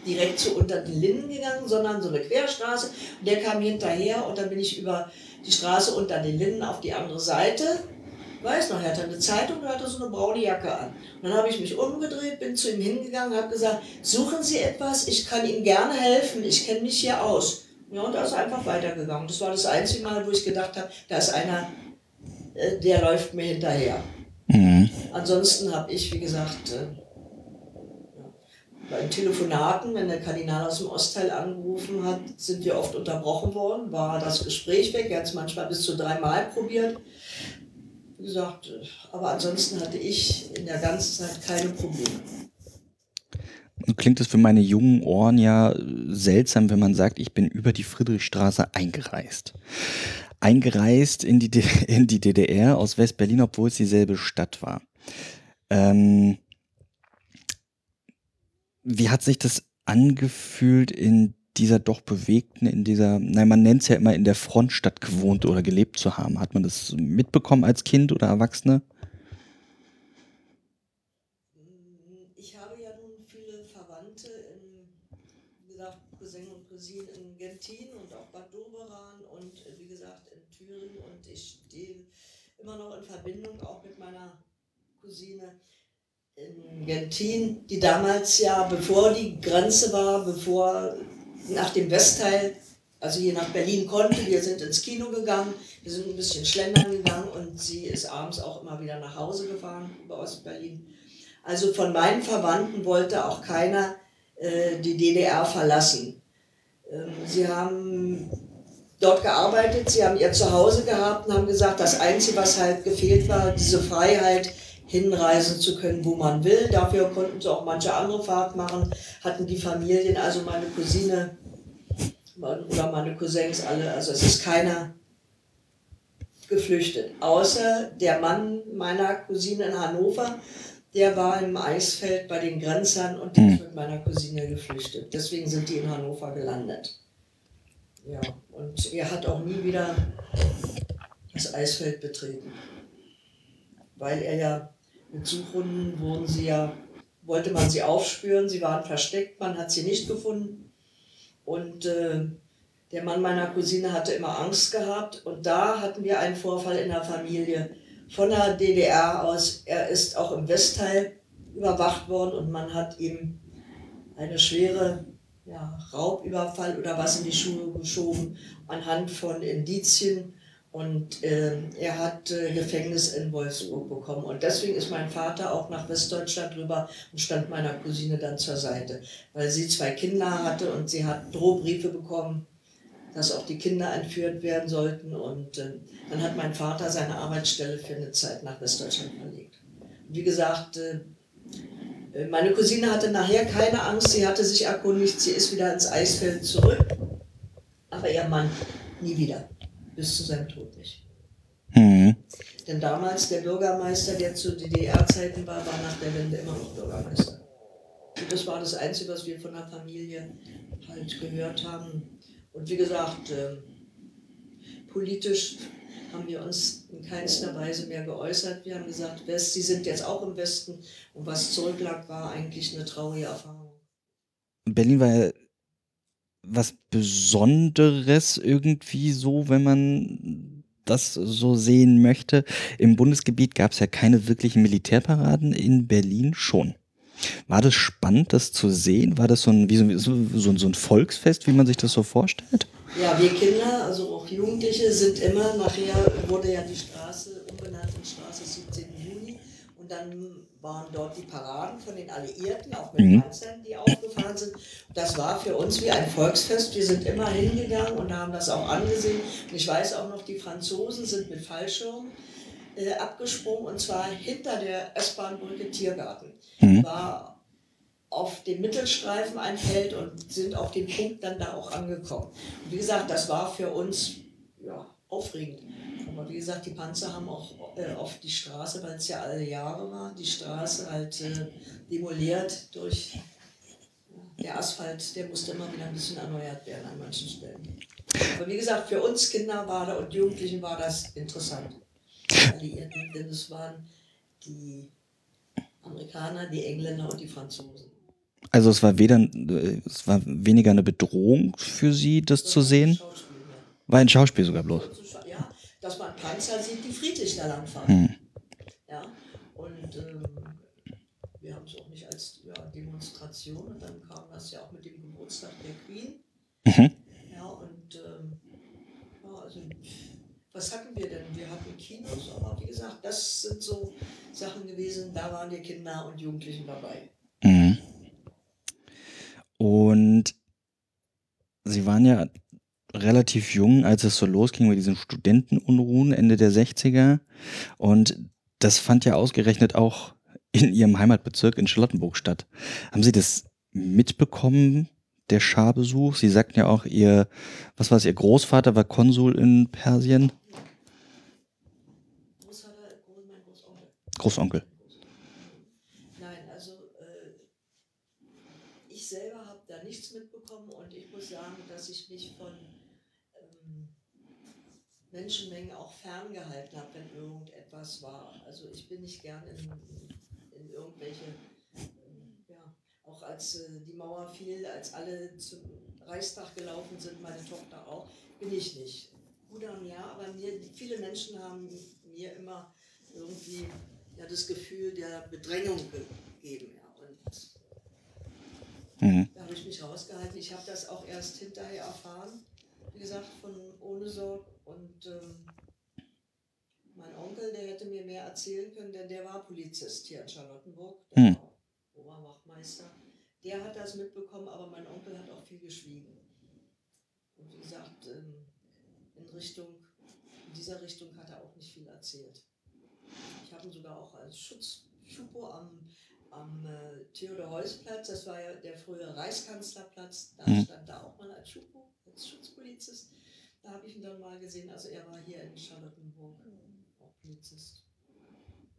direkt zu unter den Linden gegangen, sondern so eine Querstraße. Und der kam hinterher und dann bin ich über die Straße unter den Linden auf die andere Seite weiß noch, er hatte eine Zeitung und hatte so eine braune Jacke an. Und dann habe ich mich umgedreht, bin zu ihm hingegangen, habe gesagt, suchen Sie etwas, ich kann Ihnen gerne helfen, ich kenne mich hier aus. Ja, und er ist einfach weitergegangen. Das war das einzige Mal, wo ich gedacht habe, da ist einer, äh, der läuft mir hinterher. Mhm. Ansonsten habe ich, wie gesagt, äh, bei Telefonaten, wenn der Kardinal aus dem Ostteil angerufen hat, sind wir oft unterbrochen worden, war das Gespräch weg. Er hat es manchmal bis zu dreimal probiert. Wie gesagt, aber ansonsten hatte ich in der ganzen Zeit keine Probleme. Klingt es für meine jungen Ohren ja seltsam, wenn man sagt, ich bin über die Friedrichstraße eingereist. Eingereist in die, in die DDR aus West-Berlin, obwohl es dieselbe Stadt war. Ähm, wie hat sich das angefühlt, in dieser doch bewegten, in dieser, nein, man nennt es ja immer in der Frontstadt gewohnt oder gelebt zu haben. Hat man das mitbekommen als Kind oder Erwachsene? Ich habe ja nun viele Verwandte in, wie gesagt, Cousin und Cousinen in Gentin und auch Bad Doberan und wie gesagt in Thüringen und ich stehe immer noch in Verbindung auch mit meiner Cousine in Gentin, die damals ja, bevor die Grenze war, bevor nach dem Westteil, also hier nach Berlin konnte, wir sind ins Kino gegangen, wir sind ein bisschen schlendern gegangen und sie ist abends auch immer wieder nach Hause gefahren über Ostberlin. Also von meinen Verwandten wollte auch keiner äh, die DDR verlassen. Ähm, sie haben dort gearbeitet, sie haben ihr Zuhause gehabt und haben gesagt, das Einzige, was halt gefehlt war, diese Freiheit, hinreisen zu können, wo man will. Dafür konnten sie auch manche andere Fahrt machen, hatten die Familien, also meine Cousine oder meine Cousins alle, also es ist keiner geflüchtet, außer der Mann meiner Cousine in Hannover, der war im Eisfeld bei den Grenzern und der ist hm. mit meiner Cousine geflüchtet. Deswegen sind die in Hannover gelandet. Ja, und er hat auch nie wieder das Eisfeld betreten. Weil er ja mit Suchhunden wurden sie ja, wollte man sie aufspüren, sie waren versteckt, man hat sie nicht gefunden. Und äh, der Mann meiner Cousine hatte immer Angst gehabt und da hatten wir einen Vorfall in der Familie von der DDR aus. Er ist auch im Westteil überwacht worden und man hat ihm eine schwere ja, Raubüberfall oder was in die Schuhe geschoben anhand von Indizien. Und äh, er hat äh, Gefängnis in Wolfsburg bekommen. Und deswegen ist mein Vater auch nach Westdeutschland rüber und stand meiner Cousine dann zur Seite. Weil sie zwei Kinder hatte und sie hat Drohbriefe bekommen dass auch die Kinder entführt werden sollten. Und äh, dann hat mein Vater seine Arbeitsstelle für eine Zeit nach Westdeutschland verlegt. Und wie gesagt, äh, meine Cousine hatte nachher keine Angst, sie hatte sich erkundigt, sie ist wieder ins Eisfeld zurück, aber ihr Mann nie wieder, bis zu seinem Tod nicht. Mhm. Denn damals der Bürgermeister, der zu DDR-Zeiten war, war nach der Wende immer noch Bürgermeister. Und das war das Einzige, was wir von der Familie halt gehört haben. Und wie gesagt, äh, politisch haben wir uns in keinster Weise mehr geäußert. Wir haben gesagt, West, Sie sind jetzt auch im Westen und was zurücklag, war eigentlich eine traurige Erfahrung. Berlin war ja was Besonderes irgendwie so, wenn man das so sehen möchte. Im Bundesgebiet gab es ja keine wirklichen Militärparaden, in Berlin schon. War das spannend, das zu sehen? War das so ein, wie so, so, so ein Volksfest, wie man sich das so vorstellt? Ja, wir Kinder, also auch Jugendliche, sind immer, nachher wurde ja die Straße umbenannt in Straße 17. Juni und dann waren dort die Paraden von den Alliierten, auch mit mhm. Panzern, die aufgefahren sind. Das war für uns wie ein Volksfest. Wir sind immer hingegangen und haben das auch angesehen. Und ich weiß auch noch, die Franzosen sind mit Fallschirmen äh, abgesprungen und zwar hinter der S-Bahn-Brücke Tiergarten. Mhm. War auf dem Mittelstreifen ein Feld und sind auf dem Punkt dann da auch angekommen. Und wie gesagt, das war für uns ja, aufregend. Aber wie gesagt, die Panzer haben auch äh, auf die Straße, weil es ja alle Jahre war, die Straße halt äh, demoliert durch der Asphalt, der musste immer wieder ein bisschen erneuert werden an manchen Stellen. Aber wie gesagt, für uns Kinder war da und Jugendlichen war das interessant. Alliierten, denn es waren die Amerikaner, die Engländer und die Franzosen. Also es war weder es war weniger eine Bedrohung für sie, das, das zu sehen. Ein war ein Schauspiel sogar bloß. Ja, dass man Panzer sieht, die friedlich da langfahren. Hm. Ja, und ähm, wir haben es auch nicht als ja, Demonstration und dann kam das ja auch mit dem Geburtstag der Queen. Mhm. Ja, und ähm, ja, also was hatten wir denn? Wir hatten Kinos, aber wie gesagt, das sind so Sachen gewesen, da waren die Kinder und Jugendlichen dabei. Mhm. Und Sie waren ja relativ jung, als es so losging mit diesen Studentenunruhen Ende der 60er. Und das fand ja ausgerechnet auch in Ihrem Heimatbezirk in Charlottenburg statt. Haben Sie das mitbekommen, der Scharbesuch? Sie sagten ja auch, Ihr, was war es, Ihr Großvater war Konsul in Persien. Großonkel. Nein, also äh, ich selber habe da nichts mitbekommen und ich muss sagen, dass ich mich von ähm, Menschenmengen auch ferngehalten habe, wenn irgendetwas war. Also ich bin nicht gern in, in, irgendwelche ähm, ja, auch als äh, die Mauer fiel, als alle zum Reichstag gelaufen sind, meine Tochter auch, bin ich nicht. Bruder ja, aber mir, viele Menschen haben mir immer irgendwie ja, das Gefühl der Bedrängung gegeben. Ja. Und mhm. da habe ich mich rausgehalten. Ich habe das auch erst hinterher erfahren, wie gesagt, von ohne Sorg. Und ähm, mein Onkel, der hätte mir mehr erzählen können, denn der war Polizist hier in Charlottenburg, der mhm. war Oberwachtmeister. Der hat das mitbekommen, aber mein Onkel hat auch viel geschwiegen. Und wie gesagt, ähm, in Richtung, in dieser Richtung hat er auch nicht viel erzählt. Ich habe ihn sogar auch als Schutzschupo am, am äh, Theodor-Heuss-Platz, das war ja der frühere Reichskanzlerplatz, da mhm. stand da auch mal als Schupo, als Schutzpolizist. Da habe ich ihn dann mal gesehen, also er war hier in Charlottenburg auch Polizist.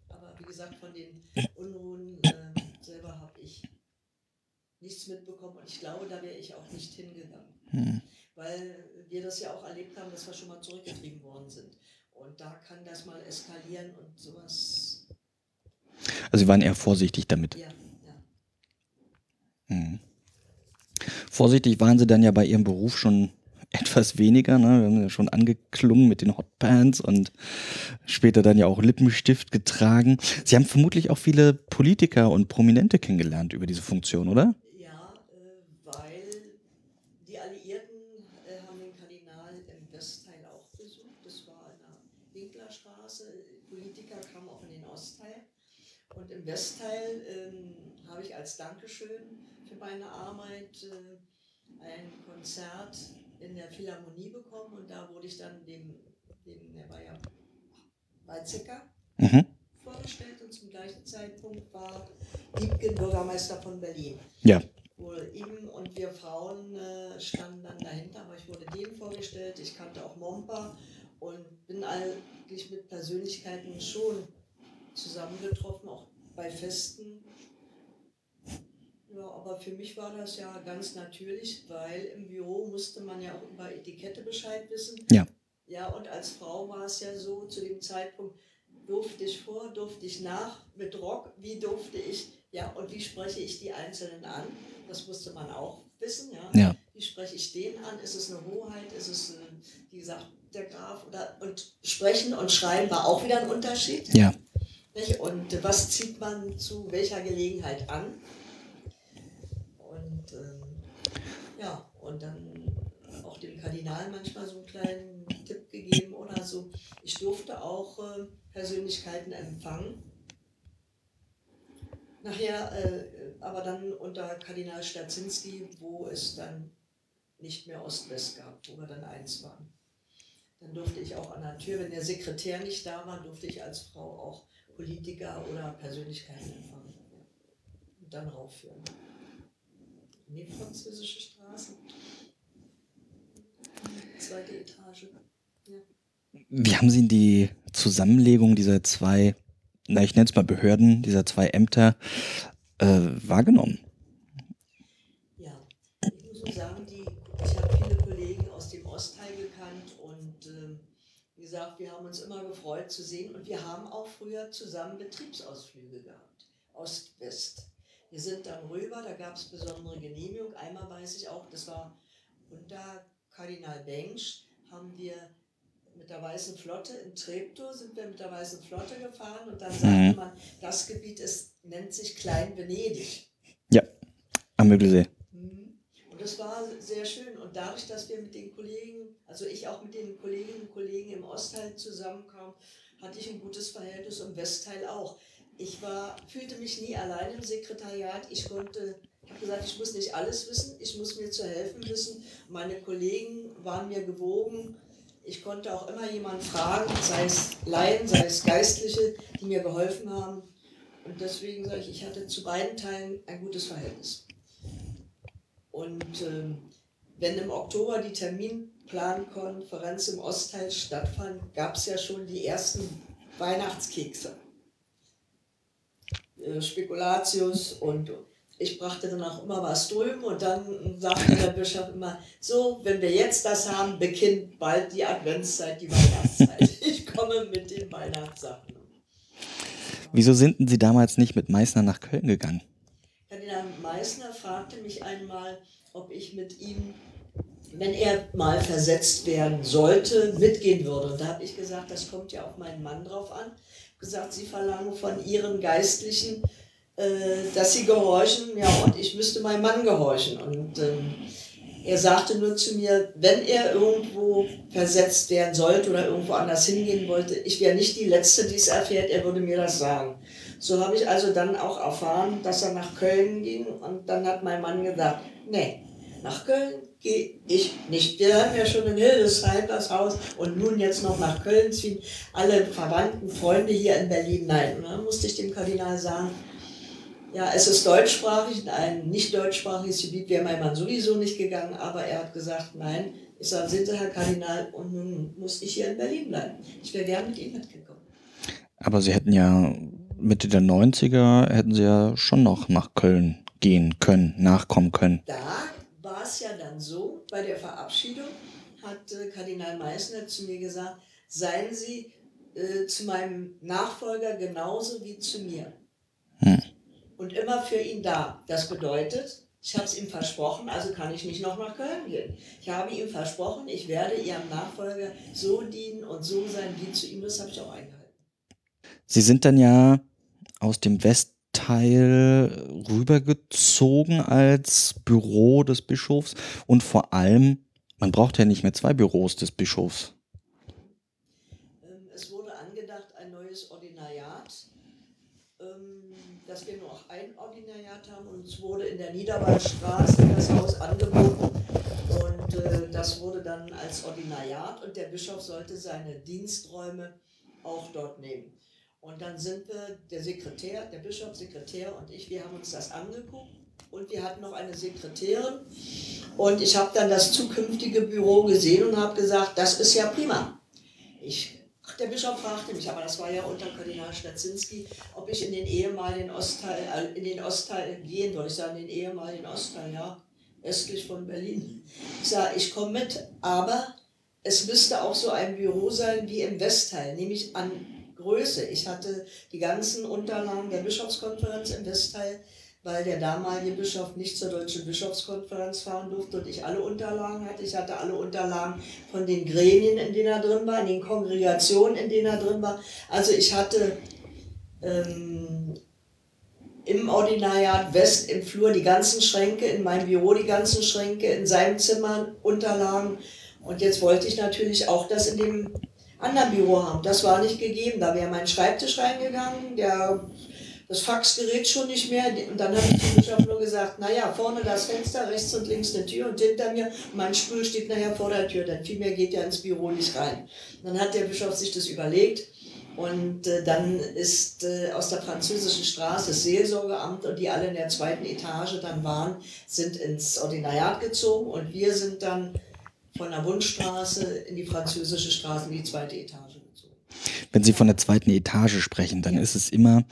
Aber wie gesagt, von den Unruhen äh, selber habe ich nichts mitbekommen und ich glaube, da wäre ich auch nicht hingegangen. Mhm. Weil wir das ja auch erlebt haben, dass wir schon mal zurückgetrieben worden sind. Und da kann das mal eskalieren und sowas. Also Sie waren eher vorsichtig damit. Ja, ja. Mhm. Vorsichtig waren Sie dann ja bei Ihrem Beruf schon etwas weniger. Ne? Wir haben ja schon angeklungen mit den Hotpants und später dann ja auch Lippenstift getragen. Sie haben vermutlich auch viele Politiker und Prominente kennengelernt über diese Funktion, oder? Im Westteil ähm, habe ich als Dankeschön für meine Arbeit äh, ein Konzert in der Philharmonie bekommen und da wurde ich dann dem, dem der war ja Weizsäcker, mhm. vorgestellt und zum gleichen Zeitpunkt war Liebken Bürgermeister von Berlin. Ja. Wohl ihm und wir Frauen äh, standen dann dahinter, aber ich wurde dem vorgestellt, ich kannte auch Mompa und bin eigentlich mit Persönlichkeiten schon zusammengetroffen, auch bei Festen. Ja, aber für mich war das ja ganz natürlich, weil im Büro musste man ja auch über Etikette Bescheid wissen. Ja. Ja, und als Frau war es ja so, zu dem Zeitpunkt durfte ich vor, durfte ich nach, mit Rock, wie durfte ich, ja, und wie spreche ich die Einzelnen an? Das musste man auch wissen, ja. ja. Wie spreche ich den an? Ist es eine Hoheit? Ist es, äh, wie gesagt, der Graf? Oder, und sprechen und schreiben war auch wieder ein Unterschied. Ja. Und was zieht man zu welcher Gelegenheit an? Und ähm, ja, und dann auch dem Kardinal manchmal so einen kleinen Tipp gegeben oder so. Ich durfte auch äh, Persönlichkeiten empfangen. Nachher, äh, aber dann unter Kardinal Stadzinski, wo es dann nicht mehr Ost-West gab, wo wir dann eins waren. Dann durfte ich auch an der Tür, wenn der Sekretär nicht da war, durfte ich als Frau auch Politiker oder Persönlichkeiten empfangen. Und dann raufführen. Die französische Straße. Zweite Etage. Ja. Wie haben Sie die Zusammenlegung dieser zwei, na ich nenne es mal Behörden, dieser zwei Ämter äh, wahrgenommen? Ja, ich muss nur sagen, die, ich habe viele Kollegen aus dem Ostteil gekannt und äh, wie gesagt, wir haben uns immer gefreut zu sehen und wir haben auch früher zusammen Betriebsausflüge gehabt, Ost-West. Wir sind dann rüber, da gab es besondere Genehmigung. Einmal weiß ich auch, das war unter Kardinal Bengsch, haben wir mit der Weißen Flotte in Treptow sind wir mit der Weißen Flotte gefahren und dann sagte mhm. man, das Gebiet ist, nennt sich Klein Venedig. Ja, am Mögelsee das war sehr schön. Und dadurch, dass wir mit den Kollegen, also ich auch mit den Kolleginnen und Kollegen im Ostteil zusammenkam, hatte ich ein gutes Verhältnis im Westteil auch. Ich war, fühlte mich nie allein im Sekretariat. Ich konnte, ich habe gesagt, ich muss nicht alles wissen, ich muss mir zu helfen wissen. Meine Kollegen waren mir gewogen. Ich konnte auch immer jemanden fragen, sei es Laien, sei es Geistliche, die mir geholfen haben. Und deswegen sage ich, ich hatte zu beiden Teilen ein gutes Verhältnis. Und äh, wenn im Oktober die Terminplankonferenz im Ostteil stattfand, gab es ja schon die ersten Weihnachtskekse. Äh, Spekulatius und ich brachte dann auch immer was drüben und dann sagte der Bischof immer, so, wenn wir jetzt das haben, beginnt bald die Adventszeit, die Weihnachtszeit. Ich komme mit den Weihnachtssachen. Wieso sind Sie damals nicht mit Meißner nach Köln gegangen? Meissner fragte mich einmal, ob ich mit ihm, wenn er mal versetzt werden sollte, mitgehen würde. Und da habe ich gesagt, das kommt ja auf meinen Mann drauf an. Gesagt, Sie verlangen von Ihren Geistlichen, äh, dass Sie gehorchen, ja, und ich müsste meinem Mann gehorchen. Und ähm, er sagte nur zu mir, wenn er irgendwo versetzt werden sollte oder irgendwo anders hingehen wollte, ich wäre nicht die Letzte, die es erfährt, er würde mir das sagen. So habe ich also dann auch erfahren, dass er nach Köln ging und dann hat mein Mann gesagt, nee, nach Köln gehe ich nicht. Wir haben ja schon in Hildesheim das Haus und nun jetzt noch nach Köln ziehen. Alle Verwandten, Freunde hier in Berlin, nein. Und dann musste ich dem Kardinal sagen, ja, es ist deutschsprachig, in ein nicht deutschsprachiges Gebiet wäre mein Mann sowieso nicht gegangen, aber er hat gesagt, nein, ich sage, sind Sie Herr Kardinal und nun muss ich hier in Berlin bleiben. Ich wäre gern mit Ihnen mitgekommen. Aber Sie hätten ja Mitte der 90er, hätten Sie ja schon noch nach Köln gehen können, nachkommen können. Da war es ja dann so, bei der Verabschiedung hat äh, Kardinal Meissner zu mir gesagt, seien Sie äh, zu meinem Nachfolger genauso wie zu mir. Hm und immer für ihn da. Das bedeutet, ich habe es ihm versprochen, also kann ich nicht noch nach Köln gehen. Ich habe ihm versprochen, ich werde ihrem Nachfolger so dienen und so sein wie zu ihm. Das habe ich auch eingehalten. Sie sind dann ja aus dem Westteil rübergezogen als Büro des Bischofs und vor allem, man braucht ja nicht mehr zwei Büros des Bischofs. Ähm, es wurde angedacht, ein neues Ordinariat, ähm, dass wir noch ein Ordinariat haben und es wurde in der Niederwaldstraße das Haus angeboten und äh, das wurde dann als Ordinariat und der Bischof sollte seine Diensträume auch dort nehmen. Und dann sind wir, der Sekretär, der Bischof, Sekretär und ich, wir haben uns das angeguckt und wir hatten noch eine Sekretärin und ich habe dann das zukünftige Büro gesehen und habe gesagt, das ist ja prima. Ich der Bischof fragte mich, aber das war ja unter Kardinal Stadzinski, ob ich in den ehemaligen Ostteil, äh, in den Ostteil gehen soll. Ich sage, in den ehemaligen Ostteil, ja, östlich von Berlin. Ich sage, ich komme mit, aber es müsste auch so ein Büro sein wie im Westteil, nämlich an Größe. Ich hatte die ganzen Unterlagen der Bischofskonferenz im Westteil weil der damalige Bischof nicht zur Deutschen Bischofskonferenz fahren durfte und ich alle Unterlagen hatte. Ich hatte alle Unterlagen von den Gremien, in denen er drin war, in den Kongregationen, in denen er drin war. Also ich hatte ähm, im Ordinariat West im Flur die ganzen Schränke, in meinem Büro die ganzen Schränke, in seinem Zimmer Unterlagen. Und jetzt wollte ich natürlich auch das in dem anderen Büro haben. Das war nicht gegeben. Da wäre mein Schreibtisch reingegangen, der das Faxgerät schon nicht mehr. Und dann habe ich dem Bischof nur gesagt, naja, vorne das Fenster, rechts und links eine Tür und hinter mir, mein Stuhl steht nachher vor der Tür, denn viel mehr geht ja ins Büro nicht rein. Dann hat der Bischof sich das überlegt und äh, dann ist äh, aus der französischen Straße das Seelsorgeamt und die alle in der zweiten Etage dann waren, sind ins Ordinariat gezogen und wir sind dann von der Wundstraße in die französische Straße in die zweite Etage. Wenn Sie von der zweiten Etage sprechen, dann ja. ist es immer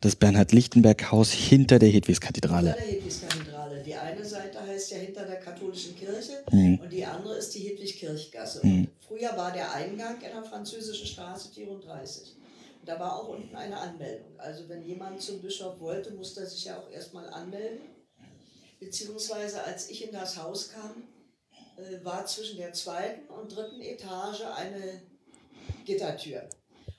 das Bernhard-Lichtenberg-Haus hinter der Hedwigskathedrale. Hinter der Hedwigskathedrale. Die eine Seite heißt ja hinter der katholischen Kirche mhm. und die andere ist die Hedwig-Kirchgasse. Mhm. Früher war der Eingang in der französischen Straße 34. Und da war auch unten eine Anmeldung. Also wenn jemand zum Bischof wollte, musste er sich ja auch erstmal anmelden. Beziehungsweise als ich in das Haus kam, äh, war zwischen der zweiten und dritten Etage eine Gittertür.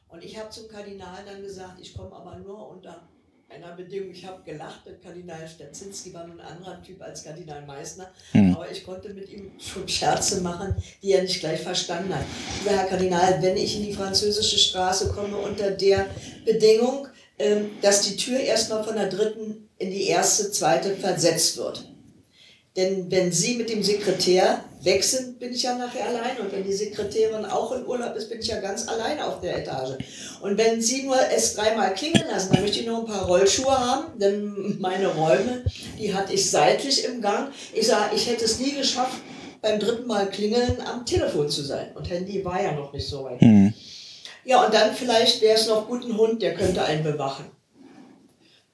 Und ich habe zum Kardinal dann gesagt, ich komme aber nur unter einer Bedingung. Ich habe gelacht, mit Kardinal Stadzinski war nun ein anderer Typ als Kardinal Meissner, mhm. aber ich konnte mit ihm schon Scherze machen, die er nicht gleich verstanden hat. Ja, Herr Kardinal, wenn ich in die französische Straße komme unter der Bedingung, ähm, dass die Tür erstmal von der dritten in die erste, zweite versetzt wird. Denn wenn Sie mit dem Sekretär weg sind, bin ich ja nachher allein. Und wenn die Sekretärin auch im Urlaub ist, bin ich ja ganz allein auf der Etage. Und wenn Sie nur es dreimal klingeln lassen, dann möchte ich noch ein paar Rollschuhe haben, denn meine Räume, die hatte ich seitlich im Gang. Ich sage, ich hätte es nie geschafft, beim dritten Mal klingeln am Telefon zu sein. Und Handy war ja noch nicht so weit. Mhm. Ja, und dann vielleicht wäre es noch gut ein Hund, der könnte einen bewachen.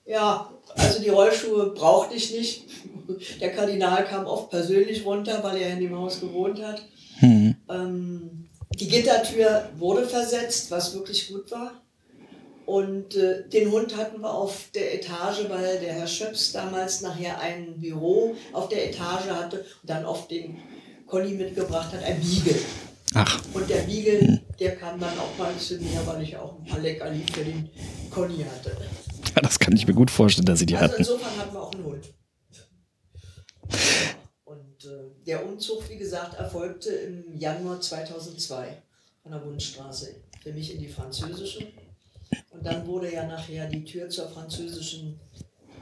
Ja, also die Rollschuhe brauchte ich nicht. Der Kardinal kam oft persönlich runter, weil er in dem Haus gewohnt hat. Mhm. Ähm, die Gittertür wurde versetzt, was wirklich gut war. Und äh, den Hund hatten wir auf der Etage, weil der Herr Schöps damals nachher ein Büro auf der Etage hatte und dann auf den Conny mitgebracht hat, ein Beagle. Ach. Und der Beagle, der kam dann auch mal zu mir, weil ich auch ein paar Leckerli für den Conny hatte. Ja, das kann ich mir gut vorstellen, dass Sie die Also hatten. insofern hatten wir auch einen Hund. Und äh, der Umzug, wie gesagt, erfolgte im Januar 2002 von der Bundesstraße für mich in die französische. Und dann wurde ja nachher die Tür zur französischen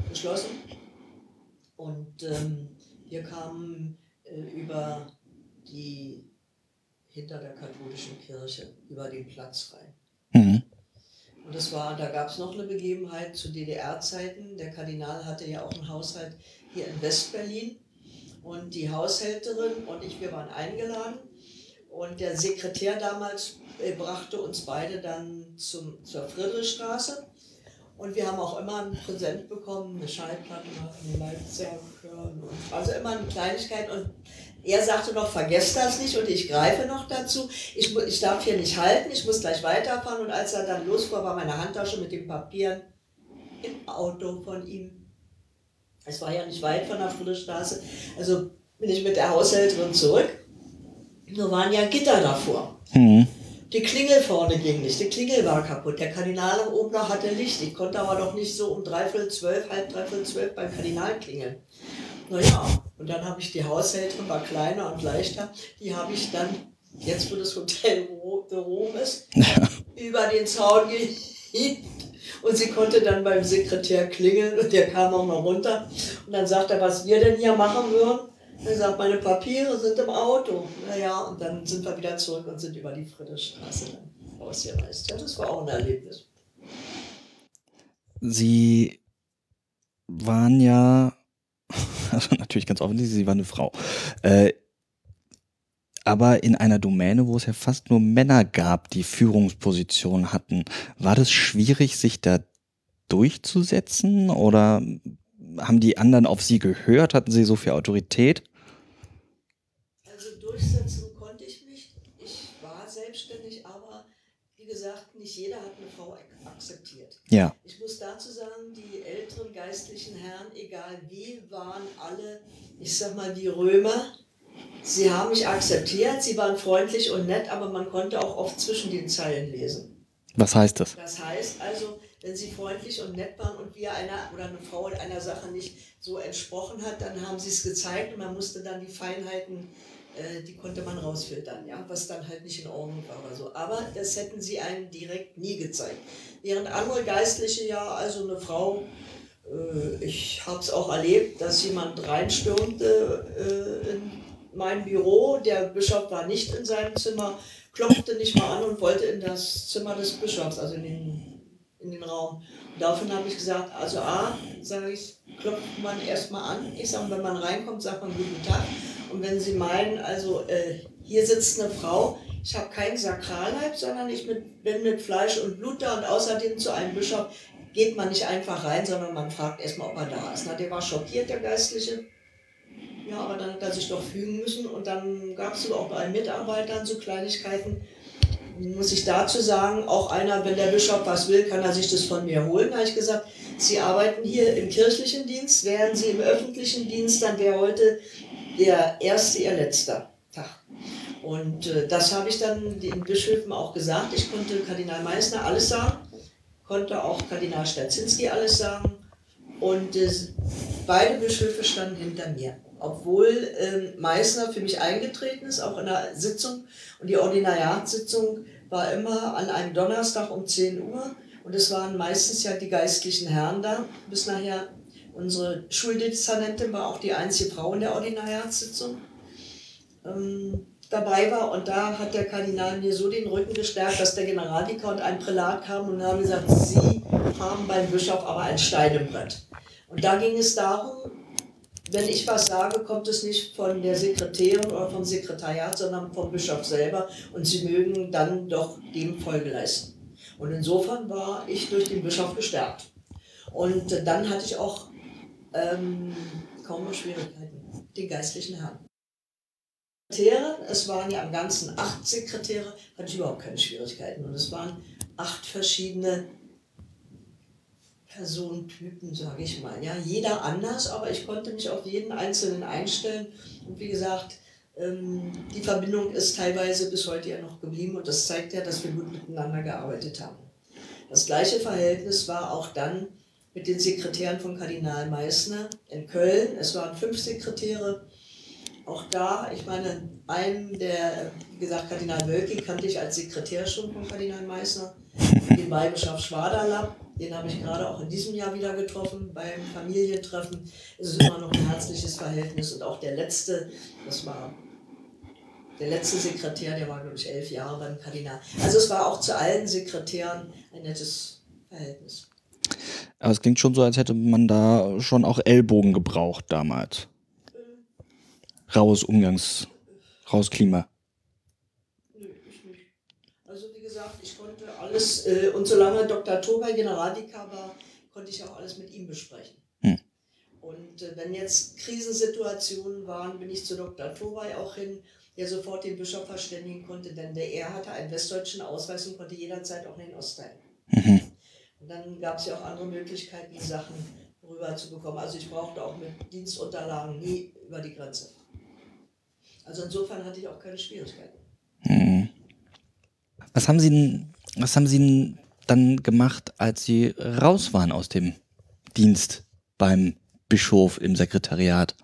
geschlossen. Und ähm, wir kamen äh, über die hinter der katholischen Kirche über den Platz rein. Mhm. Und das war, da gab es noch eine Begebenheit zu DDR-Zeiten. Der Kardinal hatte ja auch einen Haushalt hier in Westberlin. Und die Haushälterin und ich, wir waren eingeladen. Und der Sekretär damals äh, brachte uns beide dann zum, zur Friedrichstraße. Und wir haben auch immer ein Präsent bekommen, eine Schallplatte, eine Leibzerg hören. Also immer eine Kleinigkeit. Und er sagte noch, vergesst das nicht und ich greife noch dazu. Ich, ich darf hier nicht halten, ich muss gleich weiterfahren. Und als er dann losfuhr, war meine Handtasche mit den Papieren im Auto von ihm. Es war ja nicht weit von der Friedrichstraße. Also bin ich mit der Haushälterin zurück. Nur waren ja Gitter davor. Mhm. Die Klingel vorne ging nicht, die Klingel war kaputt. Der Kardinal am oben noch hatte Licht. Ich konnte aber doch nicht so um dreiviertel zwölf, halb dreiviertel zwölf beim Kardinal klingeln. Naja, und dann habe ich die Haushälterin, war kleiner und leichter, die habe ich dann, jetzt wo das Hotel The Rom ist, über den Zaun gehievt. Und sie konnte dann beim Sekretär klingeln und der kam auch noch runter. Und dann sagt er, was wir denn hier machen würden. Er sagt, meine Papiere sind im Auto. Naja, und dann sind wir wieder zurück und sind über die Friedrichstraße dann ausgereist. Ja, das war auch ein Erlebnis. Sie waren ja, also natürlich ganz offensichtlich, Sie waren eine Frau. Äh, aber in einer Domäne, wo es ja fast nur Männer gab, die Führungspositionen hatten, war das schwierig, sich da durchzusetzen? Oder haben die anderen auf Sie gehört? Hatten Sie so viel Autorität? Also durchsetzen konnte ich mich. Ich war selbstständig, aber wie gesagt, nicht jeder hat eine Frau ak- akzeptiert. Ja. Ich muss dazu sagen, die älteren geistlichen Herren, egal wie, waren alle, ich sag mal, die Römer. Sie haben mich akzeptiert, sie waren freundlich und nett, aber man konnte auch oft zwischen den Zeilen lesen. Was heißt das? Das heißt also, wenn sie freundlich und nett waren und wir einer oder eine Frau einer Sache nicht so entsprochen hat, dann haben sie es gezeigt und man musste dann die Feinheiten, äh, die konnte man rausfiltern, ja, was dann halt nicht in Ordnung war oder so. Aber das hätten sie einem direkt nie gezeigt. Während andere Geistliche ja, also eine Frau, ich habe es auch erlebt, dass jemand reinstürmte äh, in mein Büro, der Bischof war nicht in seinem Zimmer, klopfte nicht mal an und wollte in das Zimmer des Bischofs, also in den, in den Raum. Und daraufhin habe ich gesagt, also A, sage ich, klopft man erstmal an. Ich sage, wenn man reinkommt, sagt man guten Tag. Und wenn Sie meinen, also äh, hier sitzt eine Frau, ich habe keinen Sakralleib, sondern ich mit, bin mit Fleisch und Blut da und außerdem zu einem Bischof geht man nicht einfach rein, sondern man fragt erstmal, ob er da ist. Na, der war schockiert, der Geistliche. Ja, aber dann hat er sich doch fügen müssen und dann gab es auch bei Mitarbeitern so Kleinigkeiten. Muss ich dazu sagen, auch einer, wenn der Bischof was will, kann er sich das von mir holen. Da habe ich gesagt, Sie arbeiten hier im kirchlichen Dienst, wären Sie im öffentlichen Dienst, dann wäre heute der erste Ihr letzter Tag. Und äh, das habe ich dann den Bischöfen auch gesagt. Ich konnte Kardinal Meissner alles sagen, konnte auch Kardinal Stadzinski alles sagen. Und äh, beide Bischöfe standen hinter mir. Obwohl ähm, Meißner für mich eingetreten ist, auch in der Sitzung. Und die Ordinariatssitzung war immer an einem Donnerstag um 10 Uhr. Und es waren meistens ja die geistlichen Herren da. Bis nachher unsere Schuldezernentin war auch die einzige Frau in der Ordinariatssitzung ähm, dabei war. Und da hat der Kardinal mir so den Rücken gestärkt, dass der Generalvikar und ein Prälat kamen und haben gesagt, Sie haben beim Bischof aber ein Stein im Brett. Und da ging es darum, wenn ich was sage, kommt es nicht von der Sekretärin oder vom Sekretariat, sondern vom Bischof selber und sie mögen dann doch dem Folge leisten. Und insofern war ich durch den Bischof gestärkt. Und dann hatte ich auch ähm, kaum noch Schwierigkeiten, den geistlichen Herrn. Sekretäre, es waren ja am ganzen acht Sekretäre, hatte ich überhaupt keine Schwierigkeiten. Und es waren acht verschiedene Personentypen, sage ich mal. Ja, jeder anders, aber ich konnte mich auf jeden Einzelnen einstellen. Und wie gesagt, ähm, die Verbindung ist teilweise bis heute ja noch geblieben und das zeigt ja, dass wir gut miteinander gearbeitet haben. Das gleiche Verhältnis war auch dann mit den Sekretären von Kardinal Meissner in Köln. Es waren fünf Sekretäre. Auch da, ich meine, einen der, wie gesagt, Kardinal Wölki kannte ich als Sekretär schon von Kardinal Meissner. Den Weihbischof Schwaderlapp, den habe ich gerade auch in diesem Jahr wieder getroffen beim Familientreffen. Es ist immer noch ein herzliches Verhältnis. Und auch der letzte, das war der letzte Sekretär, der war, glaube ich, elf Jahre beim Kardinal. Also es war auch zu allen Sekretären ein nettes Verhältnis. Aber es klingt schon so, als hätte man da schon auch Ellbogen gebraucht damals. Raues Umgangs, raues Klima. Nö, ich nicht. Also wie gesagt, ich konnte alles, äh, und solange Dr. Tobey Generalvikar war, konnte ich auch alles mit ihm besprechen. Hm. Und äh, wenn jetzt Krisensituationen waren, bin ich zu Dr. Tobey auch hin, der sofort den Bischof verständigen konnte, denn der er hatte einen westdeutschen Ausweis und konnte jederzeit auch in den Ostteilen. Mhm. Und dann gab es ja auch andere Möglichkeiten, die Sachen rüber zu bekommen. Also ich brauchte auch mit Dienstunterlagen nie über die Grenze. Also insofern hatte ich auch keine Schwierigkeiten. Mhm. Was haben Sie denn, was haben Sie dann gemacht, als Sie raus waren aus dem Dienst beim Bischof im Sekretariat?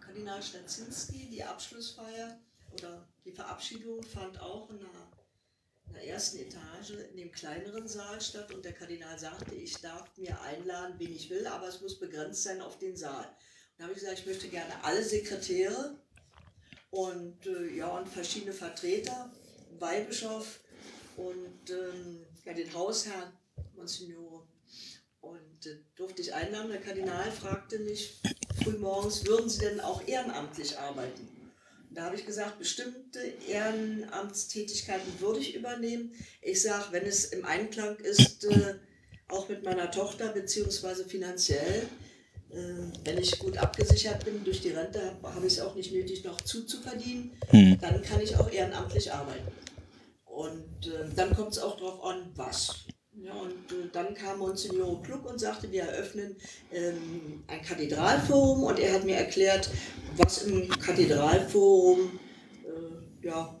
Kardinal Stazinski, die Abschlussfeier oder die Verabschiedung fand auch in der, in der ersten Etage in dem kleineren Saal statt und der Kardinal sagte, ich darf mir einladen, wen ich will, aber es muss begrenzt sein auf den Saal. Da habe ich gesagt, ich möchte gerne alle Sekretäre und äh, ja und verschiedene Vertreter, Weihbischof und ähm, ja, den Hausherrn, Monsignore. Und äh, durfte ich einladen. Der Kardinal fragte mich frühmorgens, würden Sie denn auch ehrenamtlich arbeiten? Da habe ich gesagt, bestimmte Ehrenamtstätigkeiten würde ich übernehmen. Ich sage, wenn es im Einklang ist, äh, auch mit meiner Tochter, beziehungsweise finanziell, wenn ich gut abgesichert bin durch die Rente, habe hab ich es auch nicht nötig, noch zuzuverdienen, mhm. dann kann ich auch ehrenamtlich arbeiten. Und äh, dann kommt es auch darauf an, was. Ja, und äh, dann kam Monsignor Klug und sagte, wir eröffnen ähm, ein Kathedralforum und er hat mir erklärt, was im Kathedralforum, äh, ja,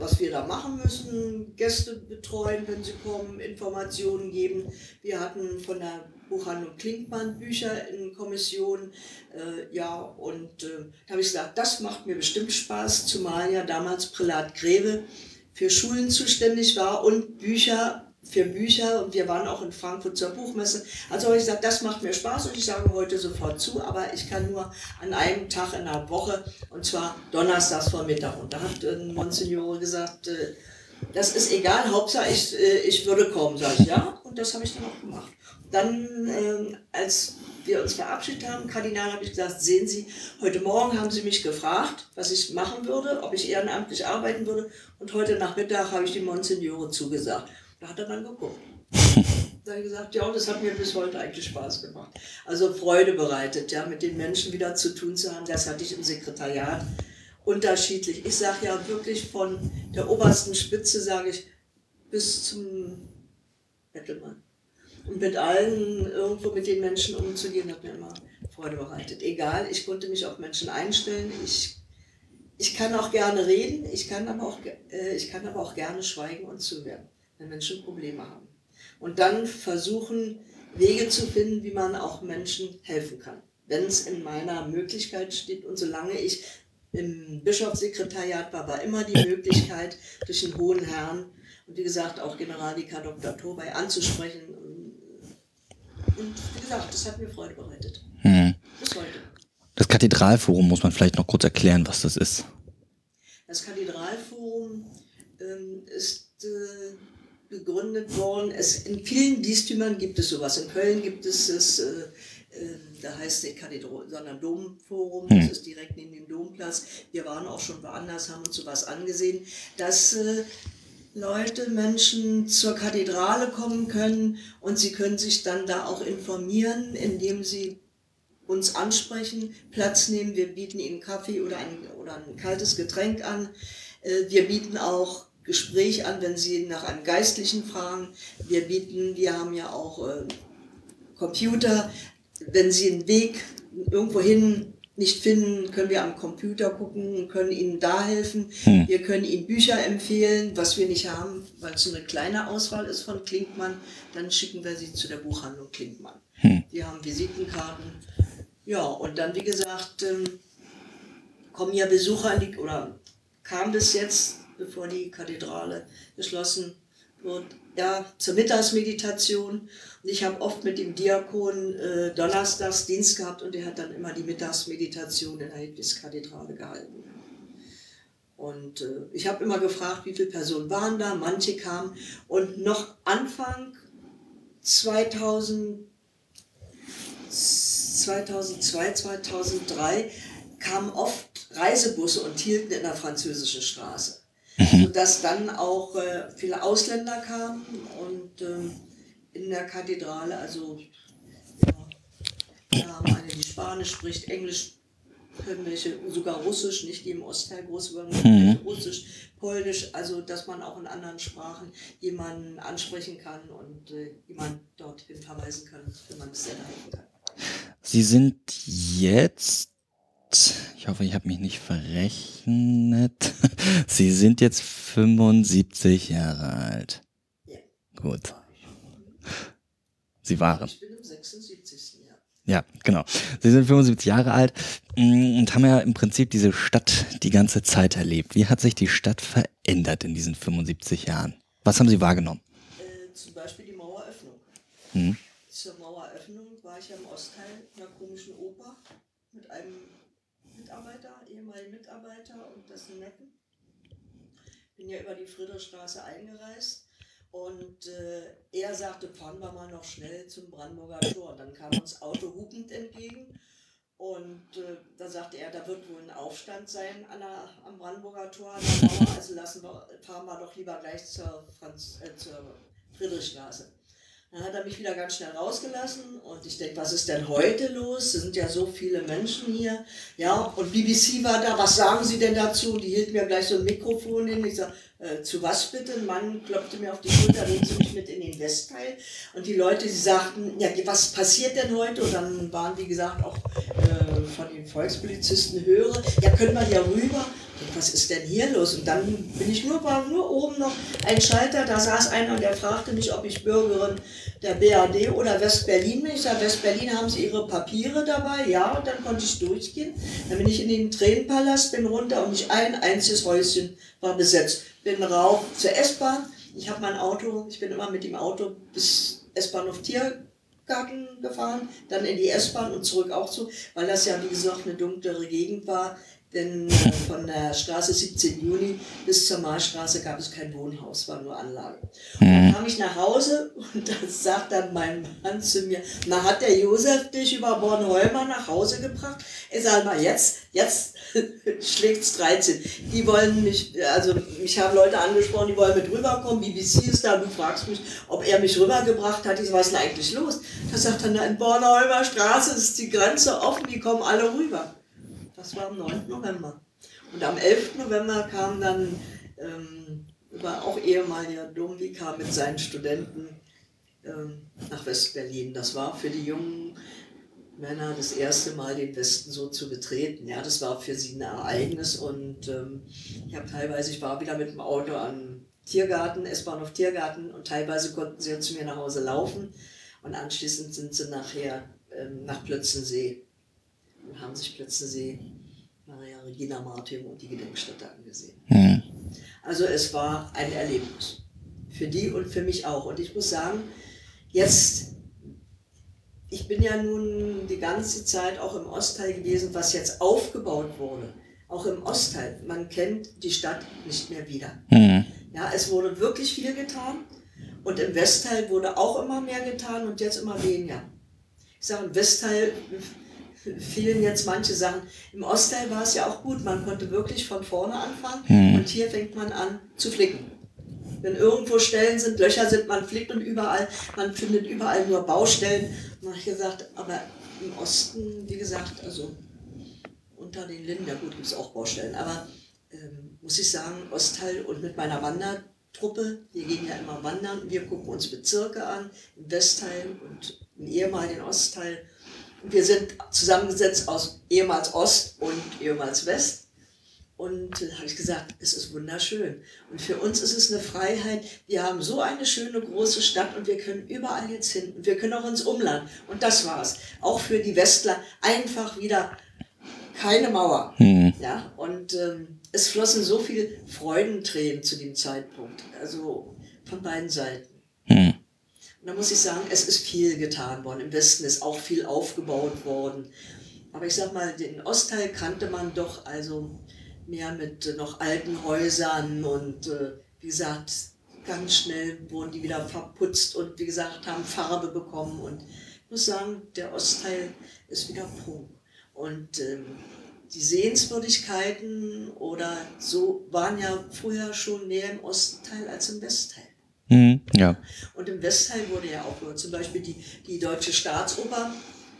was wir da machen müssen, Gäste betreuen, wenn sie kommen, Informationen geben. Wir hatten von der Buchhandlung Klinkmann Bücher in Kommission. Äh, ja, und äh, da habe ich gesagt, das macht mir bestimmt Spaß, zumal ja damals Prälat Greve für Schulen zuständig war und Bücher für Bücher und wir waren auch in Frankfurt zur Buchmesse. Also habe ich gesagt, das macht mir Spaß und ich sage heute sofort zu, aber ich kann nur an einem Tag in der Woche und zwar donnerstags vor Mittag. Und da hat äh, Monsignore gesagt, äh, das ist egal, Hauptsache ich, äh, ich würde kommen, sage ich, ja. Und das habe ich dann auch gemacht. Dann, ähm, als wir uns verabschiedet haben, Kardinal, habe ich gesagt, sehen Sie, heute Morgen haben Sie mich gefragt, was ich machen würde, ob ich ehrenamtlich arbeiten würde. Und heute Nachmittag habe ich die Monsignore zugesagt. Da hat er dann geguckt. da habe ich gesagt, ja, das hat mir bis heute eigentlich Spaß gemacht. Also Freude bereitet, ja, mit den Menschen wieder zu tun zu haben. Das hatte ich im Sekretariat unterschiedlich. Ich sage ja wirklich von der obersten Spitze, sage ich, bis zum Bettelmann. Und mit allen irgendwo mit den Menschen umzugehen, hat mir immer Freude bereitet. Egal, ich konnte mich auf Menschen einstellen. Ich, ich kann auch gerne reden, ich kann, aber auch, äh, ich kann aber auch gerne schweigen und zuhören wenn Menschen Probleme haben. Und dann versuchen, Wege zu finden, wie man auch Menschen helfen kann. Wenn es in meiner Möglichkeit steht und solange ich im Bischofssekretariat war, war immer die Möglichkeit, durch den Hohen Herrn und wie gesagt auch Generalvikar Dr. Tobey anzusprechen. Und wie gesagt, das hat mir Freude bereitet. Hm. Bis heute. Das Kathedralforum muss man vielleicht noch kurz erklären, was das ist. Das Kathedralforum ähm, ist äh, gegründet worden. Es, in vielen Bistümern gibt es sowas. In Köln gibt es es, äh, äh, da heißt nicht Kathedral, sondern Domforum, hm. das ist direkt neben dem Domplatz. Wir waren auch schon woanders, haben uns sowas angesehen, dass äh, Leute, Menschen zur Kathedrale kommen können und sie können sich dann da auch informieren, indem sie uns ansprechen, Platz nehmen. Wir bieten ihnen Kaffee oder ein, oder ein kaltes Getränk an. Äh, wir bieten auch Gespräch an, wenn Sie nach einem Geistlichen fragen. Wir bieten, wir haben ja auch äh, Computer. Wenn Sie einen Weg irgendwohin nicht finden, können wir am Computer gucken, können Ihnen da helfen. Hm. Wir können Ihnen Bücher empfehlen, was wir nicht haben, weil es so eine kleine Auswahl ist von Klinkmann. Dann schicken wir Sie zu der Buchhandlung Klinkmann. Hm. Die haben Visitenkarten. Ja, und dann, wie gesagt, ähm, kommen ja Besucher die, oder kam das jetzt, bevor die Kathedrale geschlossen wird, ja, zur Mittagsmeditation. Und ich habe oft mit dem Diakon äh, donnerstags Dienst gehabt und der hat dann immer die Mittagsmeditation in der Hedwigskathedrale gehalten. Und äh, ich habe immer gefragt, wie viele Personen waren da, manche kamen. Und noch Anfang 2000, 2002, 2003 kamen oft Reisebusse und hielten in der französischen Straße. Mhm. Sodass dann auch äh, viele Ausländer kamen und ähm, in der Kathedrale, also ja, wir haben eine, die Spanisch spricht, Englisch können welche, sogar Russisch, nicht die im Ostteil groß mhm. Russisch, Polnisch, also dass man auch in anderen Sprachen jemanden ansprechen kann und äh, jemanden dorthin verweisen kann, wenn man es erreichen kann. Sie sind jetzt ich hoffe, ich habe mich nicht verrechnet. Sie sind jetzt 75 Jahre alt. Ja. Gut. Sie waren. Ich bin im 76. Jahr. Ja, genau. Sie sind 75 Jahre alt mm, und haben ja im Prinzip diese Stadt die ganze Zeit erlebt. Wie hat sich die Stadt verändert in diesen 75 Jahren? Was haben Sie wahrgenommen? Äh, zum Beispiel die Maueröffnung. Hm. Zur Maueröffnung war ich ja im Ostteil einer komischen Oper mit einem Mitarbeiter, ehemaligen Mitarbeiter und dessen Netten. Bin ja über die Friedrichstraße eingereist und äh, er sagte, fahren wir mal noch schnell zum Brandenburger Tor. Dann kam uns Auto hupend entgegen und äh, da sagte er, da wird wohl ein Aufstand sein an der, am Brandenburger Tor also lassen wir, fahren wir doch lieber gleich zur, Franz, äh, zur Friedrichstraße. Dann hat er mich wieder ganz schnell rausgelassen und ich denke, was ist denn heute los? Es sind ja so viele Menschen hier. Ja, und BBC war da, was sagen Sie denn dazu? Die hielt mir gleich so ein Mikrofon hin. Ich sage, äh, zu was bitte? Ein Mann klopfte mir auf die Schulter, nehmen Sie mich mit in den Westteil. Und die Leute, die sagten, ja, was passiert denn heute? Und dann waren, wie gesagt, auch äh, von den Volkspolizisten höre, ja, können wir ja rüber was ist denn hier los? Und dann bin ich nur, war nur oben noch ein Schalter, da saß einer und der fragte mich, ob ich Bürgerin der BRD oder West-Berlin bin. Ich sage, West-Berlin haben Sie Ihre Papiere dabei? Ja, und dann konnte ich durchgehen. Dann bin ich in den Tränenpalast, bin runter und nicht ein einziges Häuschen war besetzt. Bin rauf zur S-Bahn. Ich habe mein Auto, ich bin immer mit dem Auto bis S-Bahnhof Tiergarten gefahren, dann in die S-Bahn und zurück auch zu, weil das ja, wie gesagt, eine dunklere Gegend war. Denn äh, von der Straße 17 Juni bis zur Marstraße gab es kein Wohnhaus, war nur Anlage. Und dann mhm. kam ich nach Hause und dann sagt dann mein Mann zu mir, na hat der Josef dich über Bornholmer nach Hause gebracht? Ich sage mal, jetzt, jetzt schlägt es 13. Die wollen mich, also mich haben Leute angesprochen, die wollen mit rüberkommen, BBC ist da, du fragst mich, ob er mich rübergebracht hat. Ich sage, was ist denn eigentlich los? Da sagt er, na, in Bornholmer Straße ist die Grenze offen, die kommen alle rüber. Das war am 9. November. Und am 11. November kam dann ähm, war auch ehemaliger Domvikar mit seinen Studenten ähm, nach West-Berlin. Das war für die jungen Männer das erste Mal den Westen so zu betreten. Ja, das war für sie ein Ereignis und ähm, ich habe teilweise, ich war wieder mit dem Auto am Tiergarten, S-Bahnhof Tiergarten und teilweise konnten sie zu mir nach Hause laufen und anschließend sind sie nachher ähm, nach Plötzensee und haben sich Plötzensee, Maria Regina Martin und die Gedenkstätte angesehen. Mhm. Also es war ein Erlebnis. Für die und für mich auch. Und ich muss sagen, jetzt, ich bin ja nun die ganze Zeit auch im Ostteil gewesen, was jetzt aufgebaut wurde. Auch im Ostteil. Man kennt die Stadt nicht mehr wieder. Mhm. Ja, es wurde wirklich viel getan. Und im Westteil wurde auch immer mehr getan und jetzt immer weniger. Ich sage, im Westteil fehlen jetzt manche Sachen. Im Ostteil war es ja auch gut, man konnte wirklich von vorne anfangen hm. und hier fängt man an zu flicken. Wenn irgendwo Stellen sind, Löcher sind, man flickt und überall, man findet überall nur Baustellen. Und ich gesagt, aber im Osten, wie gesagt, also unter den Linden, ja gut, gibt es auch Baustellen, aber ähm, muss ich sagen, Ostteil und mit meiner Wandertruppe, wir gehen ja immer wandern, wir gucken uns Bezirke an, im Westteil und im ehemaligen Ostteil. Wir sind zusammengesetzt aus ehemals Ost und ehemals West. Und äh, habe ich gesagt, es ist wunderschön. Und für uns ist es eine Freiheit. Wir haben so eine schöne große Stadt und wir können überall jetzt hin. Und wir können auch ins Umland. Und das war's. Auch für die Westler einfach wieder keine Mauer. Mhm. Ja, und ähm, es flossen so viele Freudentränen zu dem Zeitpunkt. Also von beiden Seiten. Mhm. Und da muss ich sagen, es ist viel getan worden. Im Westen ist auch viel aufgebaut worden. Aber ich sag mal, den Ostteil kannte man doch also mehr mit äh, noch alten Häusern und äh, wie gesagt, ganz schnell wurden die wieder verputzt und wie gesagt, haben Farbe bekommen. Und ich muss sagen, der Ostteil ist wieder Prunk. Und ähm, die Sehenswürdigkeiten oder so waren ja früher schon mehr im Ostteil als im Westteil. Mhm, ja. Und im Westteil wurde ja auch zum Beispiel die, die Deutsche Staatsoper,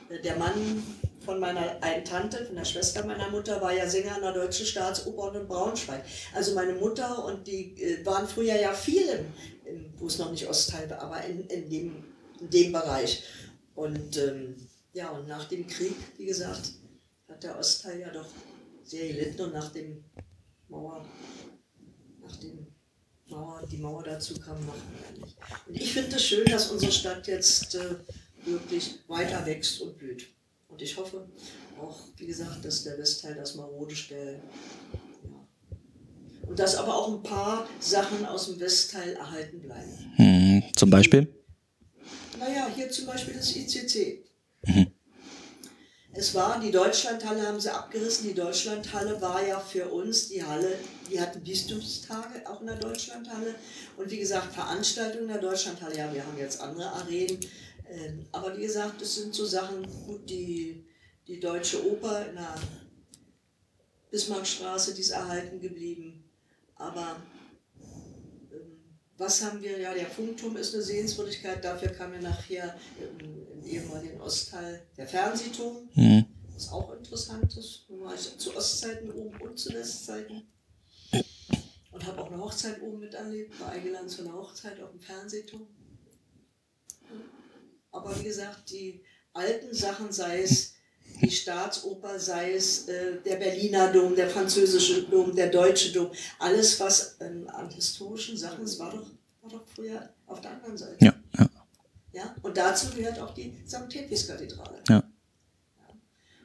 äh, der Mann von meiner einen Tante, von der Schwester meiner Mutter, war ja Sänger in der Deutschen Staatsoper in Braunschweig. Also meine Mutter und die äh, waren früher ja viel, im, im, wo es noch nicht Ostteil war, aber in, in, dem, in dem Bereich. Und ähm, ja, und nach dem Krieg, wie gesagt, hat der Ostteil ja doch sehr gelitten und nach dem Mauer, nach dem Mauer, die Mauer dazu kam, machen wir nicht. Und ich finde es schön, dass unsere Stadt jetzt äh, wirklich weiter wächst und blüht. Und ich hoffe auch, wie gesagt, dass der Westteil das marode stellt. Ja. Und dass aber auch ein paar Sachen aus dem Westteil erhalten bleiben. Hm, zum Beispiel? Naja, hier zum Beispiel das ICC. Mhm. Es war, die Deutschlandhalle haben sie abgerissen. Die Deutschlandhalle war ja für uns die Halle, die hatten Bistumstage auch in der Deutschlandhalle. Und wie gesagt, Veranstaltungen in der Deutschlandhalle, ja, wir haben jetzt andere Arenen. Ähm, aber wie gesagt, es sind so Sachen, gut, die, die Deutsche Oper in der Bismarckstraße, die ist erhalten geblieben. Aber ähm, was haben wir? Ja, der Funkturm ist eine Sehenswürdigkeit. Dafür kam ja nachher im, im ehemaligen Ostteil der Fernsehturm. Mhm. Was auch interessant ist. Da war ich zu Ostzeiten oben und zu Westzeiten. Und habe auch eine Hochzeit oben miterlebt. War eingeladen zu einer Hochzeit auf dem Fernsehturm. Aber wie gesagt, die alten Sachen, sei es die Staatsoper, sei es äh, der Berliner Dom, der französische Dom, der deutsche Dom, alles, was ähm, an historischen Sachen ist, war doch, war doch früher auf der anderen Seite. Ja, ja. ja? Und dazu gehört auch die St. Tepis-Kathedrale. Ja. ja.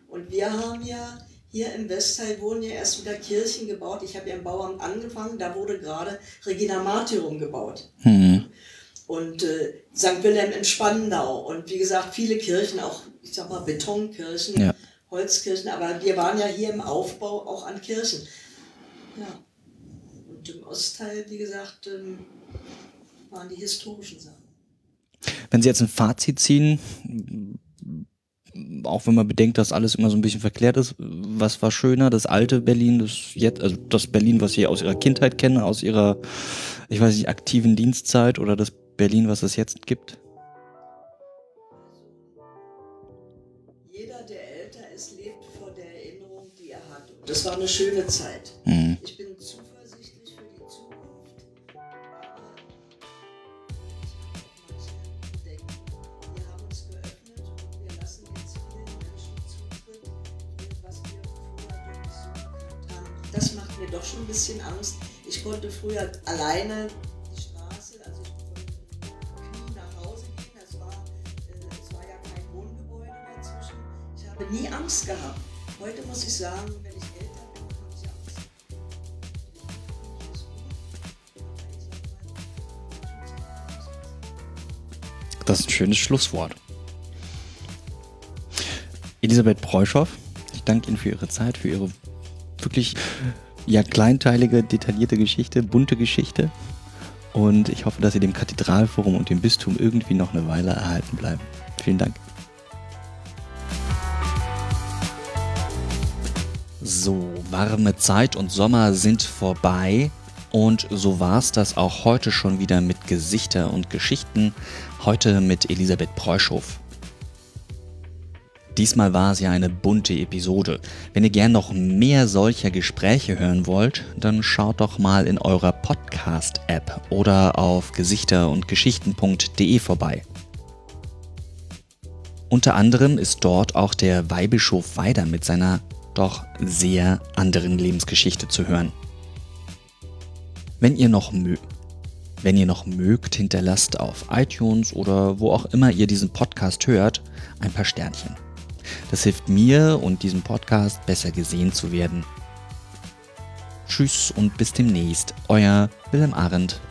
Und wir haben ja hier im Westteil wurden ja erst wieder Kirchen gebaut. Ich habe ja im Bauamt angefangen, da wurde gerade Regina Martyrum gebaut. Mhm und äh, St. Wilhelm in Spandau und wie gesagt viele Kirchen, auch ich sag mal Betonkirchen, ja. Holzkirchen, aber wir waren ja hier im Aufbau auch an Kirchen. Ja. Und im Ostteil, wie gesagt, ähm, waren die historischen Sachen. Wenn Sie jetzt ein Fazit ziehen, auch wenn man bedenkt, dass alles immer so ein bisschen verklärt ist, was war schöner, das alte Berlin, das jetzt, also das Berlin, was Sie aus Ihrer Kindheit kennen, aus Ihrer, ich weiß nicht, aktiven Dienstzeit oder das Berlin, was es jetzt gibt? Jeder, der älter ist, lebt vor der Erinnerung, die er hat. das war eine schöne Zeit. Mhm. Ich bin zuversichtlich mir doch schon ein bisschen Angst. Ich konnte früher alleine habe nie Angst gehabt. Heute muss ich sagen, wenn ich älter bin, habe ich Angst. Das ist ein schönes Schlusswort. Elisabeth Preuschow, ich danke Ihnen für Ihre Zeit, für Ihre wirklich ja, kleinteilige, detaillierte Geschichte, bunte Geschichte. Und ich hoffe, dass Sie dem Kathedralforum und dem Bistum irgendwie noch eine Weile erhalten bleiben. Vielen Dank. So, warme Zeit und Sommer sind vorbei. Und so war es das auch heute schon wieder mit Gesichter und Geschichten. Heute mit Elisabeth Preuschow. Diesmal war es ja eine bunte Episode. Wenn ihr gern noch mehr solcher Gespräche hören wollt, dann schaut doch mal in eurer Podcast-App oder auf gesichter- und geschichten.de vorbei. Unter anderem ist dort auch der Weihbischof Weider mit seiner doch sehr anderen Lebensgeschichte zu hören. Wenn ihr noch mö wenn ihr noch mögt, hinterlasst auf iTunes oder wo auch immer ihr diesen Podcast hört, ein paar Sternchen. Das hilft mir und diesem Podcast besser gesehen zu werden. Tschüss und bis demnächst, euer Wilhelm Arendt.